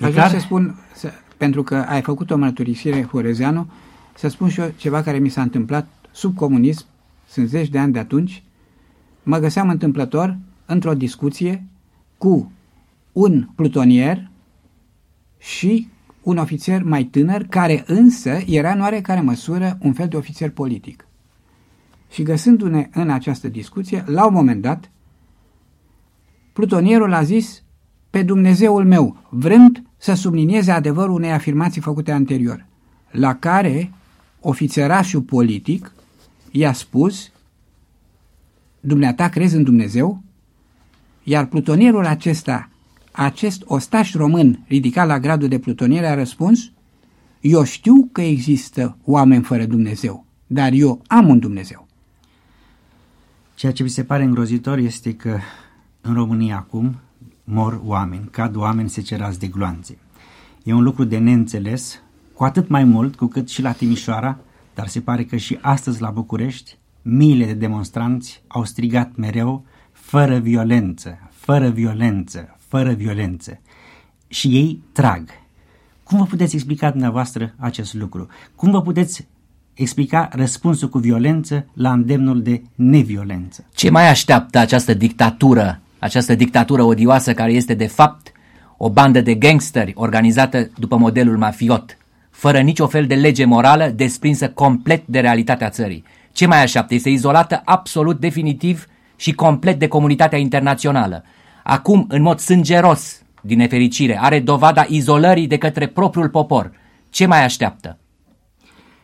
Aș vrea să spun, să, pentru că ai făcut o mărturisire, Horezeanu, să spun și eu ceva care mi s-a întâmplat sub comunism, sunt zeci de ani de atunci, mă găseam întâmplător într-o discuție cu un plutonier și un ofițer mai tânăr, care însă era în oarecare măsură un fel de ofițer politic. Și găsându-ne în această discuție, la un moment dat, plutonierul a zis pe Dumnezeul meu, vrând să sublinieze adevărul unei afirmații făcute anterior, la care ofițerașul politic i-a spus Dumneata crezi în Dumnezeu? Iar plutonierul acesta, acest ostaș român ridicat la gradul de plutoniere a răspuns Eu știu că există oameni fără Dumnezeu, dar eu am un Dumnezeu. Ceea ce mi se pare îngrozitor este că în România acum mor oameni, cad oameni secerați de gloanțe. E un lucru de neînțeles, cu atât mai mult cu cât și la Timișoara, dar se pare că și astăzi la București, miile de demonstranți au strigat mereu fără violență, fără violență, fără violență. Și ei trag. Cum vă puteți explica dumneavoastră acest lucru? Cum vă puteți explica răspunsul cu violență la îndemnul de neviolență? Ce mai așteaptă această dictatură, această dictatură odioasă care este de fapt o bandă de gangsteri organizată după modelul mafiot, fără nicio fel de lege morală, desprinsă complet de realitatea țării. Ce mai așteaptă? Este izolată absolut, definitiv și complet de comunitatea internațională. Acum, în mod sângeros, din nefericire, are dovada izolării de către propriul popor. Ce mai așteaptă?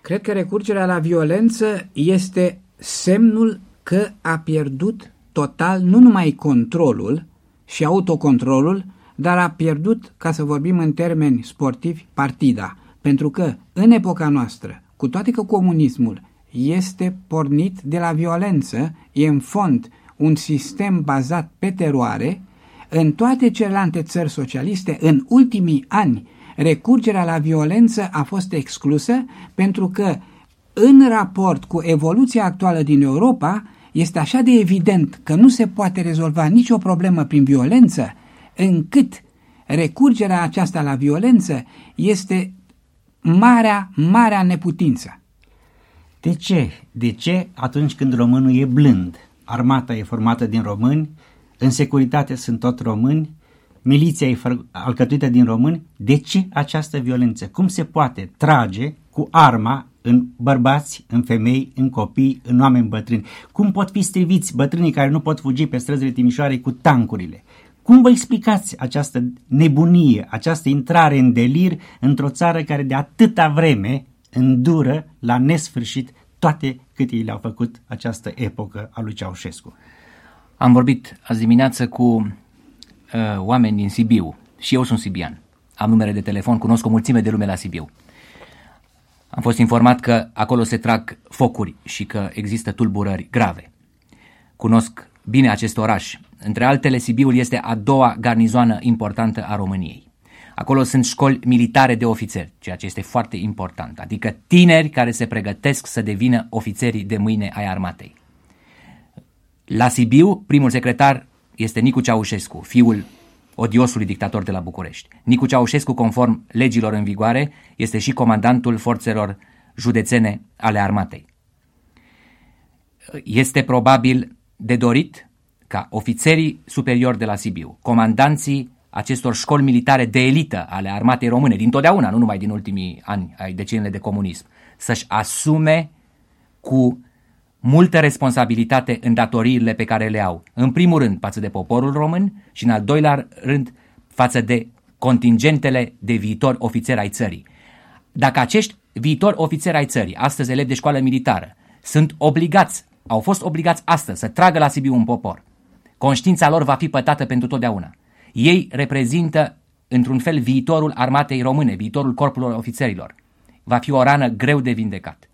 Cred că recurgerea la violență este semnul că a pierdut total nu numai controlul și autocontrolul, dar a pierdut, ca să vorbim în termeni sportivi, partida. Pentru că în epoca noastră, cu toate că comunismul este pornit de la violență, e în fond un sistem bazat pe teroare, în toate celelalte țări socialiste, în ultimii ani, recurgerea la violență a fost exclusă pentru că, în raport cu evoluția actuală din Europa, este așa de evident că nu se poate rezolva nicio problemă prin violență, încât recurgerea aceasta la violență este marea, marea neputință. De ce? De ce atunci când românul e blând? Armata e formată din români, în securitate sunt tot români, miliția e alcătuită din români. De ce această violență? Cum se poate trage cu arma în bărbați, în femei, în copii, în oameni bătrâni? Cum pot fi striviți bătrânii care nu pot fugi pe străzile Timișoarei cu tancurile? Cum vă explicați această nebunie, această intrare în delir într-o țară care de atâta vreme îndură la nesfârșit toate cât ei le-au făcut această epocă a lui Ceaușescu? Am vorbit azi dimineață cu uh, oameni din Sibiu și eu sunt sibian. Am numere de telefon, cunosc o mulțime de lume la Sibiu. Am fost informat că acolo se trag focuri și că există tulburări grave. Cunosc bine acest oraș. Între altele, Sibiul este a doua garnizoană importantă a României. Acolo sunt școli militare de ofițeri, ceea ce este foarte important, adică tineri care se pregătesc să devină ofițerii de mâine ai armatei. La Sibiu, primul secretar este Nicu Ceaușescu, fiul odiosului dictator de la București. Nicu Ceaușescu, conform legilor în vigoare, este și comandantul forțelor județene ale armatei. Este probabil de dorit ca ofițerii superiori de la Sibiu, comandanții acestor școli militare de elită ale armatei române, din totdeauna, nu numai din ultimii ani ai deceniile de comunism, să-și asume cu multă responsabilitate în datoriile pe care le au. În primul rând față de poporul român și în al doilea rând față de contingentele de viitori ofițeri ai țării. Dacă acești viitori ofițeri ai țării, astăzi elevi de școală militară, sunt obligați, au fost obligați astăzi să tragă la Sibiu un popor, conștiința lor va fi pătată pentru totdeauna. Ei reprezintă, într-un fel, viitorul armatei române, viitorul corpului ofițerilor. Va fi o rană greu de vindecat.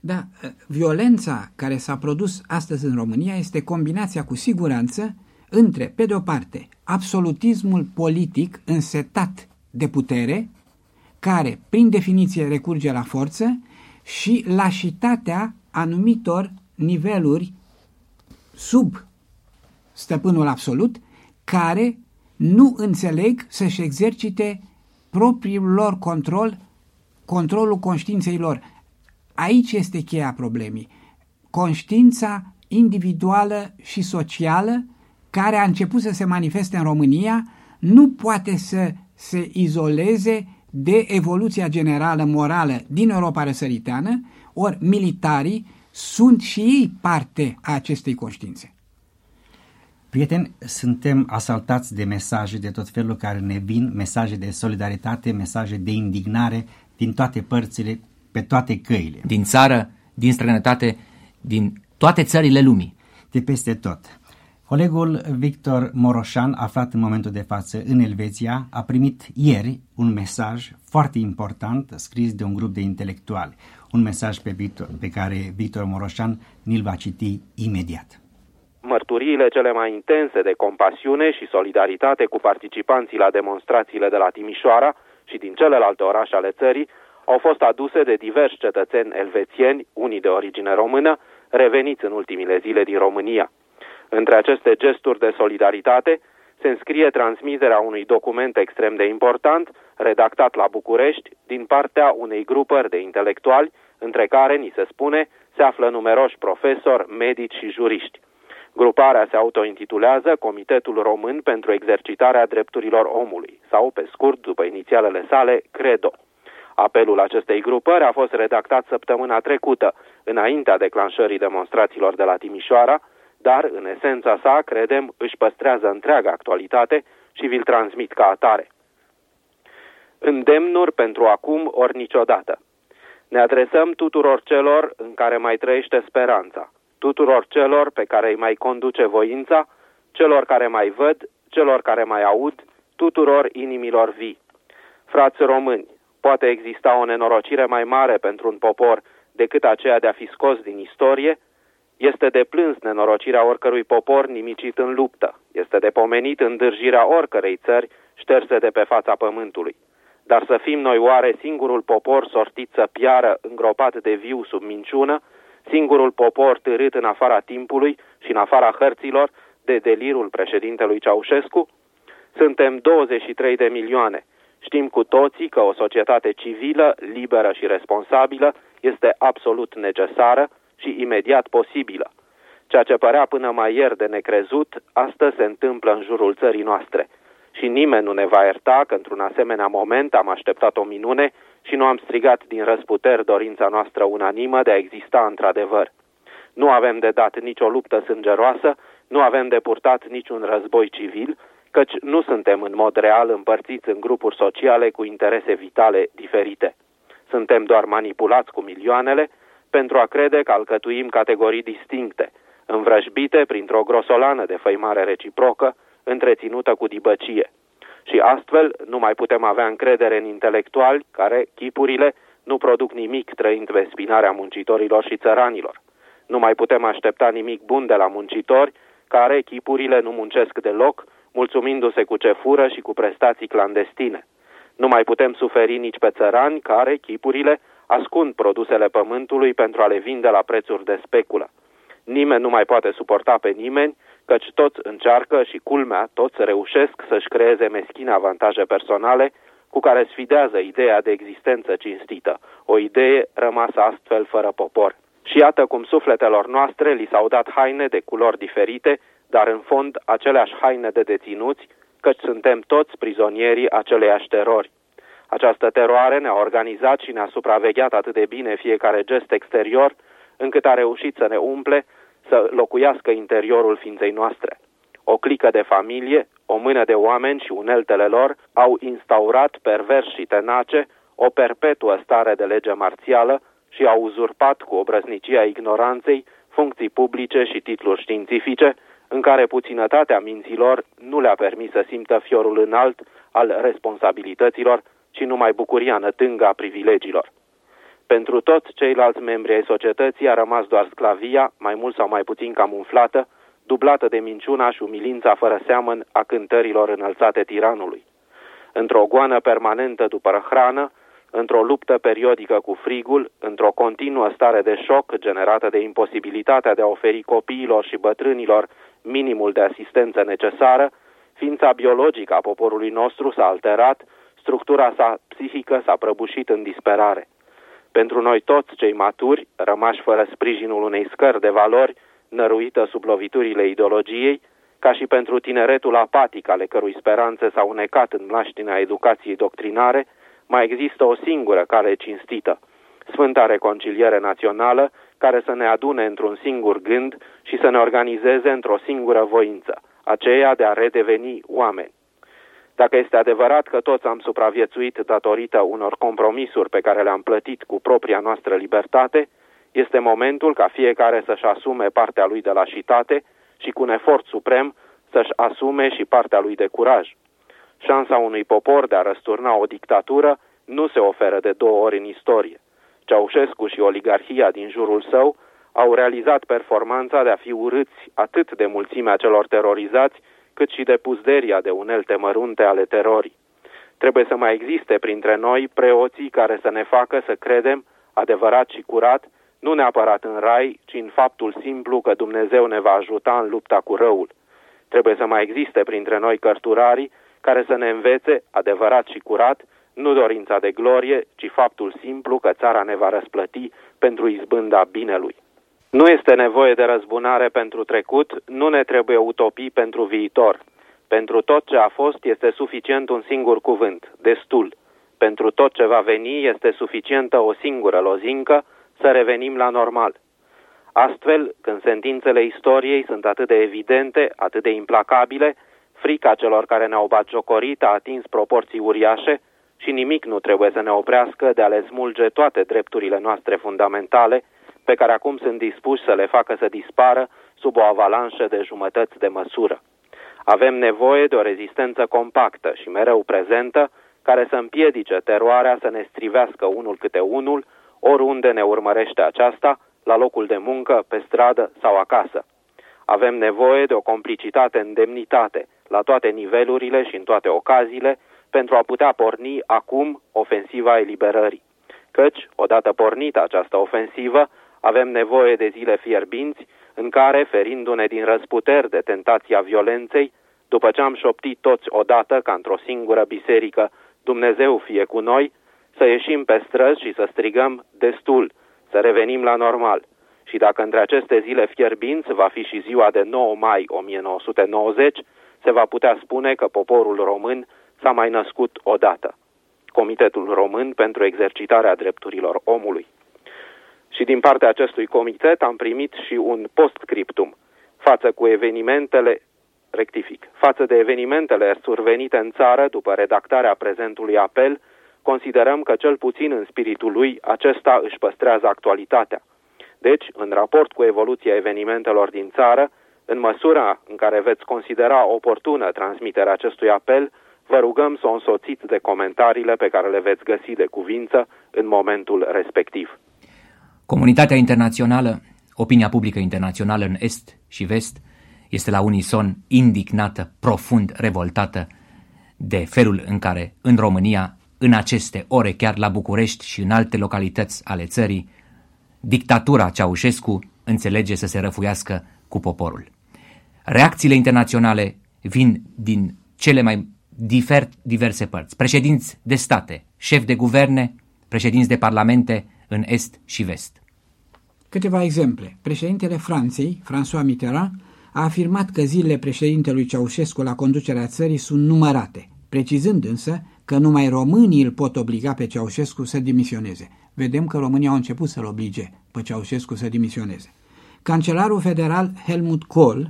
Da, violența care s-a produs astăzi în România este combinația cu siguranță între, pe de o parte, absolutismul politic însetat de putere, care, prin definiție, recurge la forță, și lașitatea anumitor niveluri sub stăpânul absolut, care nu înțeleg să-și exercite propriul lor control, controlul conștiinței lor. Aici este cheia problemei. Conștiința individuală și socială care a început să se manifeste în România nu poate să se izoleze de evoluția generală morală din Europa răsăriteană, ori militarii sunt și ei parte a acestei conștiințe. Prieteni, suntem asaltați de mesaje de tot felul care ne vin, mesaje de solidaritate, mesaje de indignare din toate părțile, pe toate căile. Din țară, din străinătate, din toate țările lumii. De peste tot. Colegul Victor Moroșan, aflat în momentul de față în Elveția, a primit ieri un mesaj foarte important scris de un grup de intelectuali. Un mesaj pe, Victor, pe care Victor Moroșan ni-l va citi imediat. Mărturiile cele mai intense de compasiune și solidaritate cu participanții la demonstrațiile de la Timișoara și din celelalte orașe ale țării au fost aduse de diversi cetățeni elvețieni, unii de origine română, reveniți în ultimile zile din România. Între aceste gesturi de solidaritate se înscrie transmiterea unui document extrem de important, redactat la București, din partea unei grupări de intelectuali, între care, ni se spune, se află numeroși profesori, medici și juriști. Gruparea se autointitulează Comitetul Român pentru Exercitarea Drepturilor Omului, sau, pe scurt, după inițialele sale, CREDO. Apelul acestei grupări a fost redactat săptămâna trecută, înaintea declanșării demonstrațiilor de la Timișoara, dar, în esența sa, credem, își păstrează întreaga actualitate și vi-l transmit ca atare. Îndemnuri pentru acum ori niciodată. Ne adresăm tuturor celor în care mai trăiește speranța, tuturor celor pe care îi mai conduce voința, celor care mai văd, celor care mai aud, tuturor inimilor vii. Frați români, poate exista o nenorocire mai mare pentru un popor decât aceea de a fi scos din istorie, este de plâns nenorocirea oricărui popor nimicit în luptă, este de pomenit îndârjirea oricărei țări șterse de pe fața pământului. Dar să fim noi oare singurul popor sortit să piară îngropat de viu sub minciună, singurul popor târât în afara timpului și în afara hărților de delirul președintelui Ceaușescu? Suntem 23 de milioane. Știm cu toții că o societate civilă, liberă și responsabilă este absolut necesară și imediat posibilă. Ceea ce părea până mai ieri de necrezut, astăzi se întâmplă în jurul țării noastre. Și nimeni nu ne va ierta că într-un asemenea moment am așteptat o minune și nu am strigat din răsputeri dorința noastră unanimă de a exista într-adevăr. Nu avem de dat nicio luptă sângeroasă, nu avem de purtat niciun război civil, căci nu suntem în mod real împărțiți în grupuri sociale cu interese vitale diferite. Suntem doar manipulați cu milioanele pentru a crede că alcătuim categorii distincte, învrăjbite printr-o grosolană de făimare reciprocă, întreținută cu dibăcie. Și astfel nu mai putem avea încredere în intelectuali care, chipurile, nu produc nimic trăind pe spinarea muncitorilor și țăranilor. Nu mai putem aștepta nimic bun de la muncitori care, chipurile, nu muncesc deloc, mulțumindu-se cu ce fură și cu prestații clandestine. Nu mai putem suferi nici pe țărani care, chipurile, ascund produsele pământului pentru a le vinde la prețuri de speculă. Nimeni nu mai poate suporta pe nimeni, căci toți încearcă și culmea, toți reușesc să-și creeze meschine avantaje personale cu care sfidează ideea de existență cinstită, o idee rămasă astfel fără popor. Și iată cum sufletelor noastre li s-au dat haine de culori diferite, dar în fond aceleași haine de deținuți, căci suntem toți prizonierii aceleiași terori. Această teroare ne-a organizat și ne-a supravegheat atât de bine fiecare gest exterior, încât a reușit să ne umple, să locuiască interiorul ființei noastre. O clică de familie, o mână de oameni și uneltele lor au instaurat pervers și tenace o perpetuă stare de lege marțială și au uzurpat cu obrăznicia ignoranței funcții publice și titluri științifice, în care puținătatea minților nu le-a permis să simtă fiorul înalt al responsabilităților ci numai bucuria nătângă a privilegiilor. Pentru toți ceilalți membri ai societății a rămas doar sclavia, mai mult sau mai puțin camuflată, dublată de minciuna și umilința fără seamăn a cântărilor înălțate tiranului. Într-o goană permanentă după hrană, într-o luptă periodică cu frigul, într-o continuă stare de șoc generată de imposibilitatea de a oferi copiilor și bătrânilor minimul de asistență necesară, ființa biologică a poporului nostru s-a alterat structura sa psihică s-a prăbușit în disperare. Pentru noi toți cei maturi, rămași fără sprijinul unei scări de valori, năruită sub loviturile ideologiei, ca și pentru tineretul apatic ale cărui speranțe s-au unecat în mlaștina educației doctrinare, mai există o singură cale cinstită, Sfânta Reconciliere Națională, care să ne adune într-un singur gând și să ne organizeze într-o singură voință, aceea de a redeveni oameni. Dacă este adevărat că toți am supraviețuit datorită unor compromisuri pe care le-am plătit cu propria noastră libertate, este momentul ca fiecare să-și asume partea lui de lașitate și cu un efort suprem să-și asume și partea lui de curaj. Șansa unui popor de a răsturna o dictatură nu se oferă de două ori în istorie. Ceaușescu și oligarhia din jurul său au realizat performanța de a fi urâți atât de mulțimea celor terorizați, cât și de puzderia de unelte mărunte ale terorii. Trebuie să mai existe printre noi preoții care să ne facă să credem, adevărat și curat, nu neapărat în rai, ci în faptul simplu că Dumnezeu ne va ajuta în lupta cu răul. Trebuie să mai existe printre noi cărturarii care să ne învețe, adevărat și curat, nu dorința de glorie, ci faptul simplu că țara ne va răsplăti pentru izbânda binelui. Nu este nevoie de răzbunare pentru trecut, nu ne trebuie utopii pentru viitor. Pentru tot ce a fost este suficient un singur cuvânt, destul. Pentru tot ce va veni este suficientă o singură lozincă, să revenim la normal. Astfel, când sentințele istoriei sunt atât de evidente, atât de implacabile, frica celor care ne-au batjocorit a atins proporții uriașe și nimic nu trebuie să ne oprească de a le smulge toate drepturile noastre fundamentale, pe care acum sunt dispuși să le facă să dispară sub o avalanșă de jumătăți de măsură. Avem nevoie de o rezistență compactă și mereu prezentă, care să împiedice teroarea să ne strivească unul câte unul, oriunde ne urmărește aceasta, la locul de muncă, pe stradă sau acasă. Avem nevoie de o complicitate în demnitate, la toate nivelurile și în toate ocaziile, pentru a putea porni acum ofensiva eliberării. Căci, odată pornită această ofensivă, avem nevoie de zile fierbinți în care, ferindu-ne din răsputeri de tentația violenței, după ce am șoptit toți odată ca într-o singură biserică, Dumnezeu fie cu noi, să ieșim pe străzi și să strigăm destul, să revenim la normal. Și dacă între aceste zile fierbinți va fi și ziua de 9 mai 1990, se va putea spune că poporul român s-a mai născut odată. Comitetul Român pentru exercitarea drepturilor omului. Și din partea acestui comitet am primit și un postscriptum față cu evenimentele rectific, față de evenimentele survenite în țară după redactarea prezentului apel, considerăm că cel puțin în spiritul lui acesta își păstrează actualitatea. Deci, în raport cu evoluția evenimentelor din țară, în măsura în care veți considera oportună transmiterea acestui apel, vă rugăm să o însoțiți de comentariile pe care le veți găsi de cuvință în momentul respectiv. Comunitatea internațională, opinia publică internațională în Est și Vest, este la unison indignată, profund revoltată de felul în care în România, în aceste ore, chiar la București și în alte localități ale țării, dictatura Ceaușescu înțelege să se răfuiască cu poporul. Reacțiile internaționale vin din cele mai difer, diverse părți. Președinți de state, șefi de guverne, președinți de parlamente în est și vest. Câteva exemple. Președintele Franței, François Mitterrand, a afirmat că zilele președintelui Ceaușescu la conducerea țării sunt numărate, precizând însă că numai românii îl pot obliga pe Ceaușescu să dimisioneze. Vedem că România au început să-l oblige pe Ceaușescu să dimisioneze. Cancelarul federal Helmut Kohl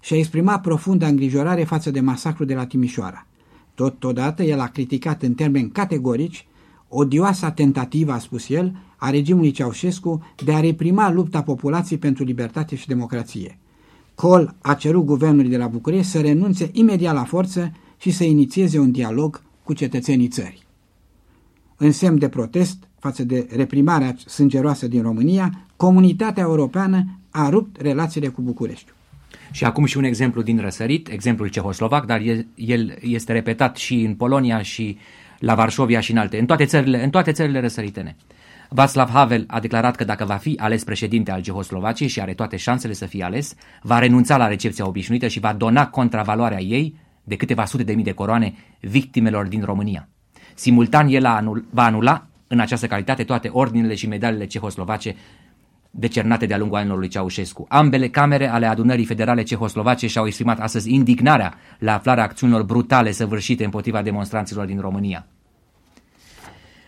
și-a exprimat profundă îngrijorare față de masacrul de la Timișoara. Totodată, el a criticat în termeni categorici odioasa tentativă, a spus el, a regimului Ceaușescu de a reprima lupta populației pentru libertate și democrație. Col a cerut guvernului de la București să renunțe imediat la forță și să inițieze un dialog cu cetățenii țării. În semn de protest față de reprimarea sângeroasă din România, comunitatea europeană a rupt relațiile cu București. Și acum și un exemplu din răsărit, exemplul cehoslovac, dar el este repetat și în Polonia și la Varșovia și în alte, în toate țările, în toate țările răsăritene. Václav Havel a declarat că dacă va fi ales președinte al Cehoslovaciei și are toate șansele să fie ales, va renunța la recepția obișnuită și va dona contravaloarea ei de câteva sute de mii de coroane victimelor din România. Simultan, el anul, va anula în această calitate toate ordinele și medalele cehoslovace decernate de-a lungul anilor lui Ceaușescu. Ambele camere ale adunării federale cehoslovace și-au exprimat astăzi indignarea la aflarea acțiunilor brutale săvârșite împotriva demonstranților din România.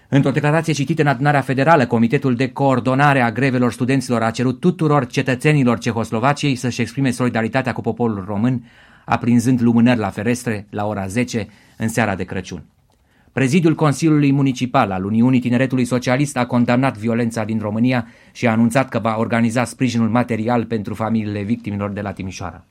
Într-o declarație citită în adunarea federală, Comitetul de Coordonare a Grevelor Studenților a cerut tuturor cetățenilor Cehoslovaciei să-și exprime solidaritatea cu poporul român, aprinzând lumânări la ferestre la ora 10 în seara de Crăciun. Prezidiul Consiliului Municipal al Uniunii Tineretului Socialist a condamnat violența din România și a anunțat că va organiza sprijinul material pentru familiile victimilor de la Timișoara.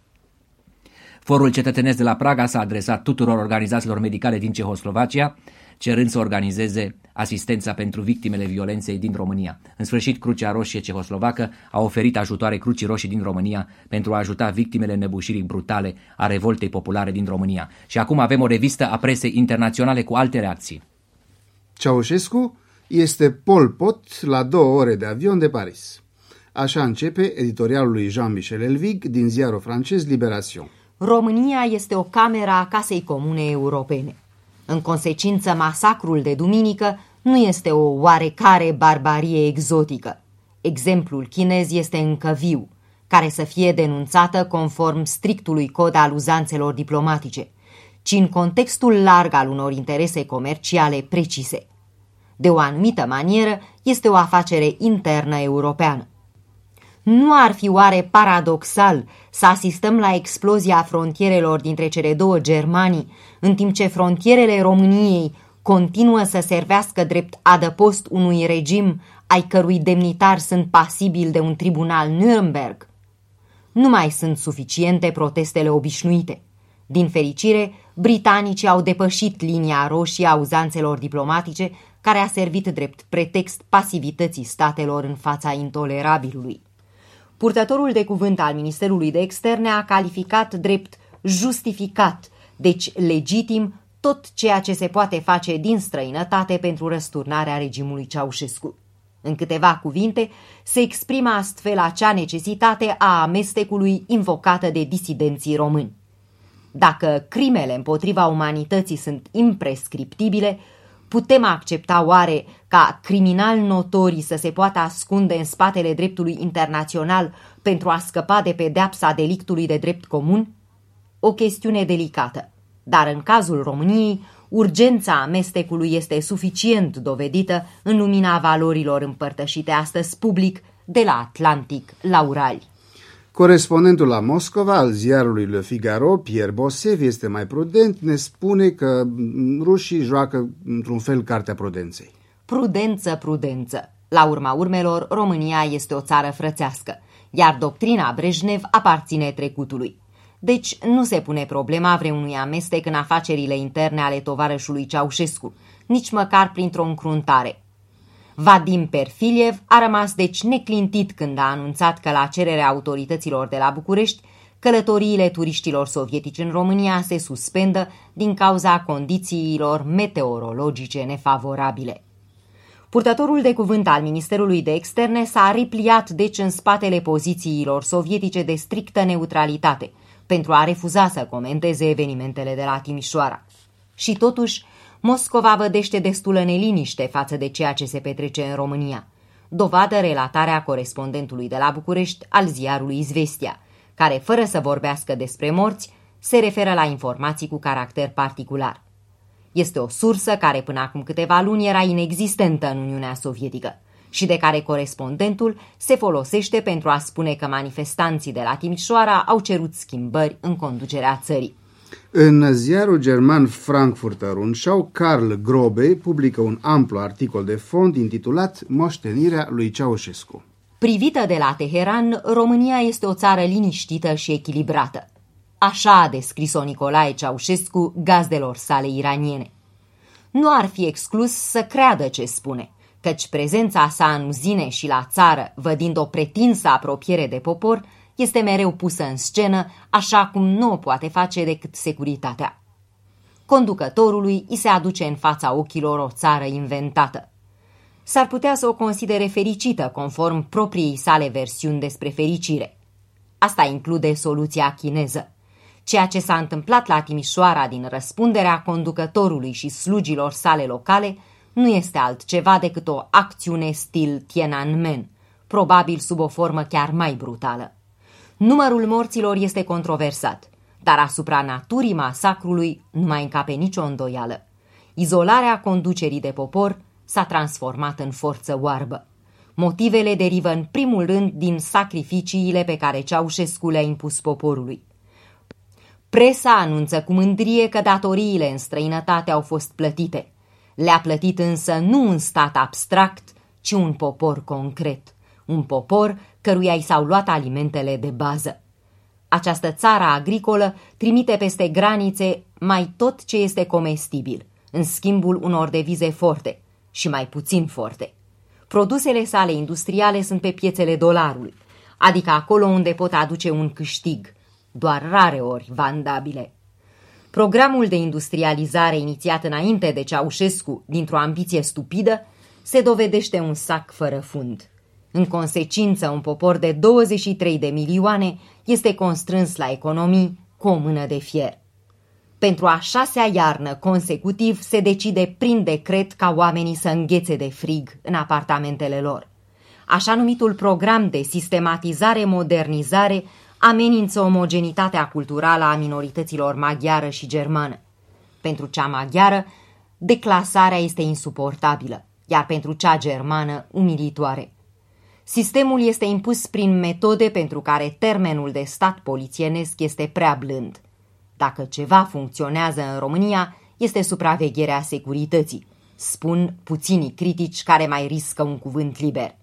Forul cetățenesc de la Praga s-a adresat tuturor organizațiilor medicale din Cehoslovacia, cerând să organizeze asistența pentru victimele violenței din România. În sfârșit, Crucea Roșie Cehoslovacă a oferit ajutoare Crucii Roșii din România pentru a ajuta victimele nebușirii brutale a revoltei populare din România. Și acum avem o revistă a presei internaționale cu alte reacții. Ceaușescu este Pol Pot la două ore de avion de Paris. Așa începe editorialul lui Jean-Michel Elvig din ziarul francez Liberation. România este o cameră a Casei Comune Europene. În consecință, masacrul de duminică nu este o oarecare barbarie exotică. Exemplul chinez este încă viu, care să fie denunțată conform strictului cod al uzanțelor diplomatice, ci în contextul larg al unor interese comerciale precise. De o anumită manieră, este o afacere internă europeană. Nu ar fi oare paradoxal să asistăm la explozia frontierelor dintre cele două Germanii, în timp ce frontierele României continuă să servească drept adăpost unui regim ai cărui demnitari sunt pasibili de un tribunal Nürnberg? Nu mai sunt suficiente protestele obișnuite. Din fericire, britanicii au depășit linia roșie a uzanțelor diplomatice care a servit drept pretext pasivității statelor în fața intolerabilului. Purtătorul de cuvânt al Ministerului de Externe a calificat drept justificat, deci legitim, tot ceea ce se poate face din străinătate pentru răsturnarea regimului Ceaușescu. În câteva cuvinte, se exprimă astfel acea necesitate a amestecului invocată de disidenții români. Dacă crimele împotriva umanității sunt imprescriptibile, Putem accepta oare ca criminal notorii să se poată ascunde în spatele dreptului internațional pentru a scăpa de pedeapsa delictului de drept comun? O chestiune delicată, dar în cazul României, urgența amestecului este suficient dovedită în lumina valorilor împărtășite astăzi public de la Atlantic la Urali. Corespondentul la Moscova al ziarului Le Figaro, Pierre Bosev, este mai prudent, ne spune că rușii joacă într-un fel cartea prudenței. Prudență, prudență. La urma urmelor, România este o țară frățească, iar doctrina Brejnev aparține trecutului. Deci nu se pune problema vreunui amestec în afacerile interne ale tovarășului Ceaușescu, nici măcar printr-o încruntare – Vadim Perfiliev a rămas deci neclintit când a anunțat că la cererea autorităților de la București, călătoriile turiștilor sovietici în România se suspendă din cauza condițiilor meteorologice nefavorabile. Purtătorul de cuvânt al Ministerului de Externe s-a repliat deci în spatele pozițiilor sovietice de strictă neutralitate, pentru a refuza să comenteze evenimentele de la Timișoara. Și totuși, Moscova vădește destulă neliniște față de ceea ce se petrece în România. Dovadă relatarea corespondentului de la București al ziarului Izvestia, care, fără să vorbească despre morți, se referă la informații cu caracter particular. Este o sursă care până acum câteva luni era inexistentă în Uniunea Sovietică și de care corespondentul se folosește pentru a spune că manifestanții de la Timișoara au cerut schimbări în conducerea țării. În ziarul german Frankfurter Rundschau, Karl Grobe publică un amplu articol de fond intitulat Moștenirea lui Ceaușescu. Privită de la Teheran, România este o țară liniștită și echilibrată. Așa a descris-o Nicolae Ceaușescu gazdelor sale iraniene. Nu ar fi exclus să creadă ce spune, căci prezența sa în uzine și la țară, vădind o pretinsă apropiere de popor, este mereu pusă în scenă, așa cum nu o poate face decât securitatea. Conducătorului îi se aduce în fața ochilor o țară inventată. S-ar putea să o considere fericită conform propriei sale versiuni despre fericire. Asta include soluția chineză. Ceea ce s-a întâmplat la Timișoara din răspunderea conducătorului și slugilor sale locale nu este altceva decât o acțiune stil Tiananmen, probabil sub o formă chiar mai brutală. Numărul morților este controversat, dar asupra naturii masacrului nu mai încape nicio îndoială. Izolarea conducerii de popor s-a transformat în forță oarbă. Motivele derivă în primul rând din sacrificiile pe care Ceaușescu le-a impus poporului. Presa anunță cu mândrie că datoriile în străinătate au fost plătite. Le-a plătit însă nu un stat abstract, ci un popor concret un popor căruia i s-au luat alimentele de bază. Această țară agricolă trimite peste granițe mai tot ce este comestibil, în schimbul unor devize forte și mai puțin forte. Produsele sale industriale sunt pe piețele dolarului, adică acolo unde pot aduce un câștig, doar rare ori vandabile. Programul de industrializare inițiat înainte de Ceaușescu dintr-o ambiție stupidă se dovedește un sac fără fund. În consecință, un popor de 23 de milioane este constrâns la economii cu o mână de fier. Pentru a șasea iarnă consecutiv se decide prin decret ca oamenii să înghețe de frig în apartamentele lor. Așa numitul program de sistematizare-modernizare amenință omogenitatea culturală a minorităților maghiară și germană. Pentru cea maghiară, declasarea este insuportabilă, iar pentru cea germană umilitoare. Sistemul este impus prin metode pentru care termenul de stat polițienesc este prea blând. Dacă ceva funcționează în România, este supravegherea securității, spun puținii critici care mai riscă un cuvânt liber.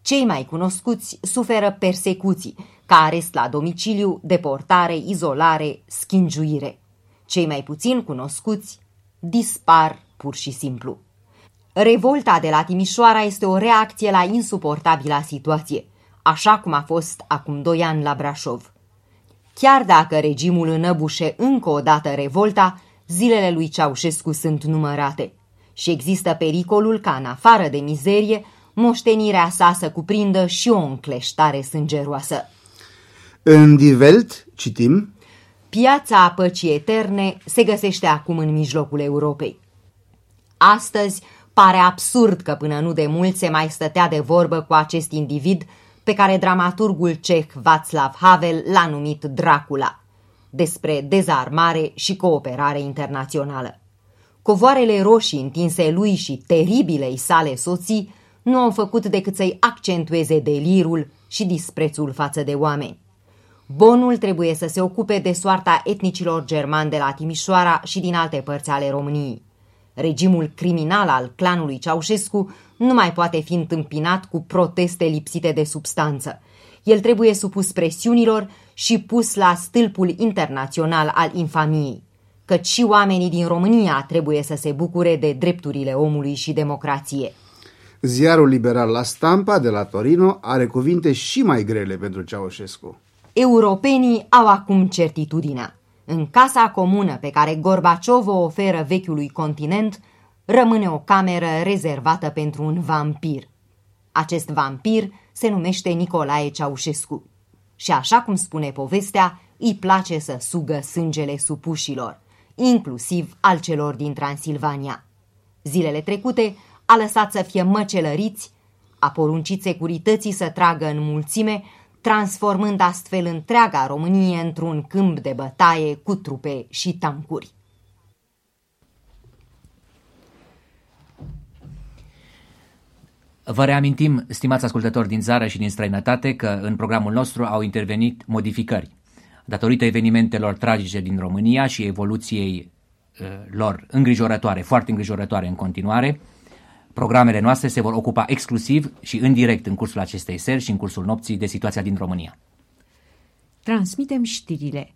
Cei mai cunoscuți suferă persecuții, ca arest la domiciliu, deportare, izolare, schingiuire. Cei mai puțin cunoscuți dispar pur și simplu. Revolta de la Timișoara este o reacție la insuportabila situație, așa cum a fost acum doi ani la Brașov. Chiar dacă regimul înăbușe încă o dată revolta, zilele lui Ceaușescu sunt numărate și există pericolul ca, în afară de mizerie, moștenirea sa să cuprindă și o încleștare sângeroasă. În Die Welt citim Piața a păcii eterne se găsește acum în mijlocul Europei. Astăzi pare absurd că până nu de mult se mai stătea de vorbă cu acest individ pe care dramaturgul ceh Václav Havel l-a numit Dracula, despre dezarmare și cooperare internațională. Covoarele roșii întinse lui și teribilei sale soții nu au făcut decât să-i accentueze delirul și disprețul față de oameni. Bonul trebuie să se ocupe de soarta etnicilor germani de la Timișoara și din alte părți ale României. Regimul criminal al clanului Ceaușescu nu mai poate fi întâmpinat cu proteste lipsite de substanță. El trebuie supus presiunilor și pus la stâlpul internațional al infamiei, căci și oamenii din România trebuie să se bucure de drepturile omului și democrație. Ziarul liberal La Stampa de la Torino are cuvinte și mai grele pentru Ceaușescu. Europenii au acum certitudinea. În casa comună pe care Gorbaciov o oferă vechiului continent, rămâne o cameră rezervată pentru un vampir. Acest vampir se numește Nicolae Ceaușescu și așa cum spune povestea, îi place să sugă sângele supușilor, inclusiv al celor din Transilvania. Zilele trecute a lăsat să fie măcelăriți, a poruncit securității să tragă în mulțime, transformând astfel întreaga Românie într-un câmp de bătaie cu trupe și tancuri. Vă reamintim, stimați ascultători din țară și din străinătate, că în programul nostru au intervenit modificări. Datorită evenimentelor tragice din România și evoluției uh, lor îngrijorătoare, foarte îngrijorătoare în continuare, programele noastre se vor ocupa exclusiv și în direct în cursul acestei seri și în cursul nopții de situația din România. Transmitem știrile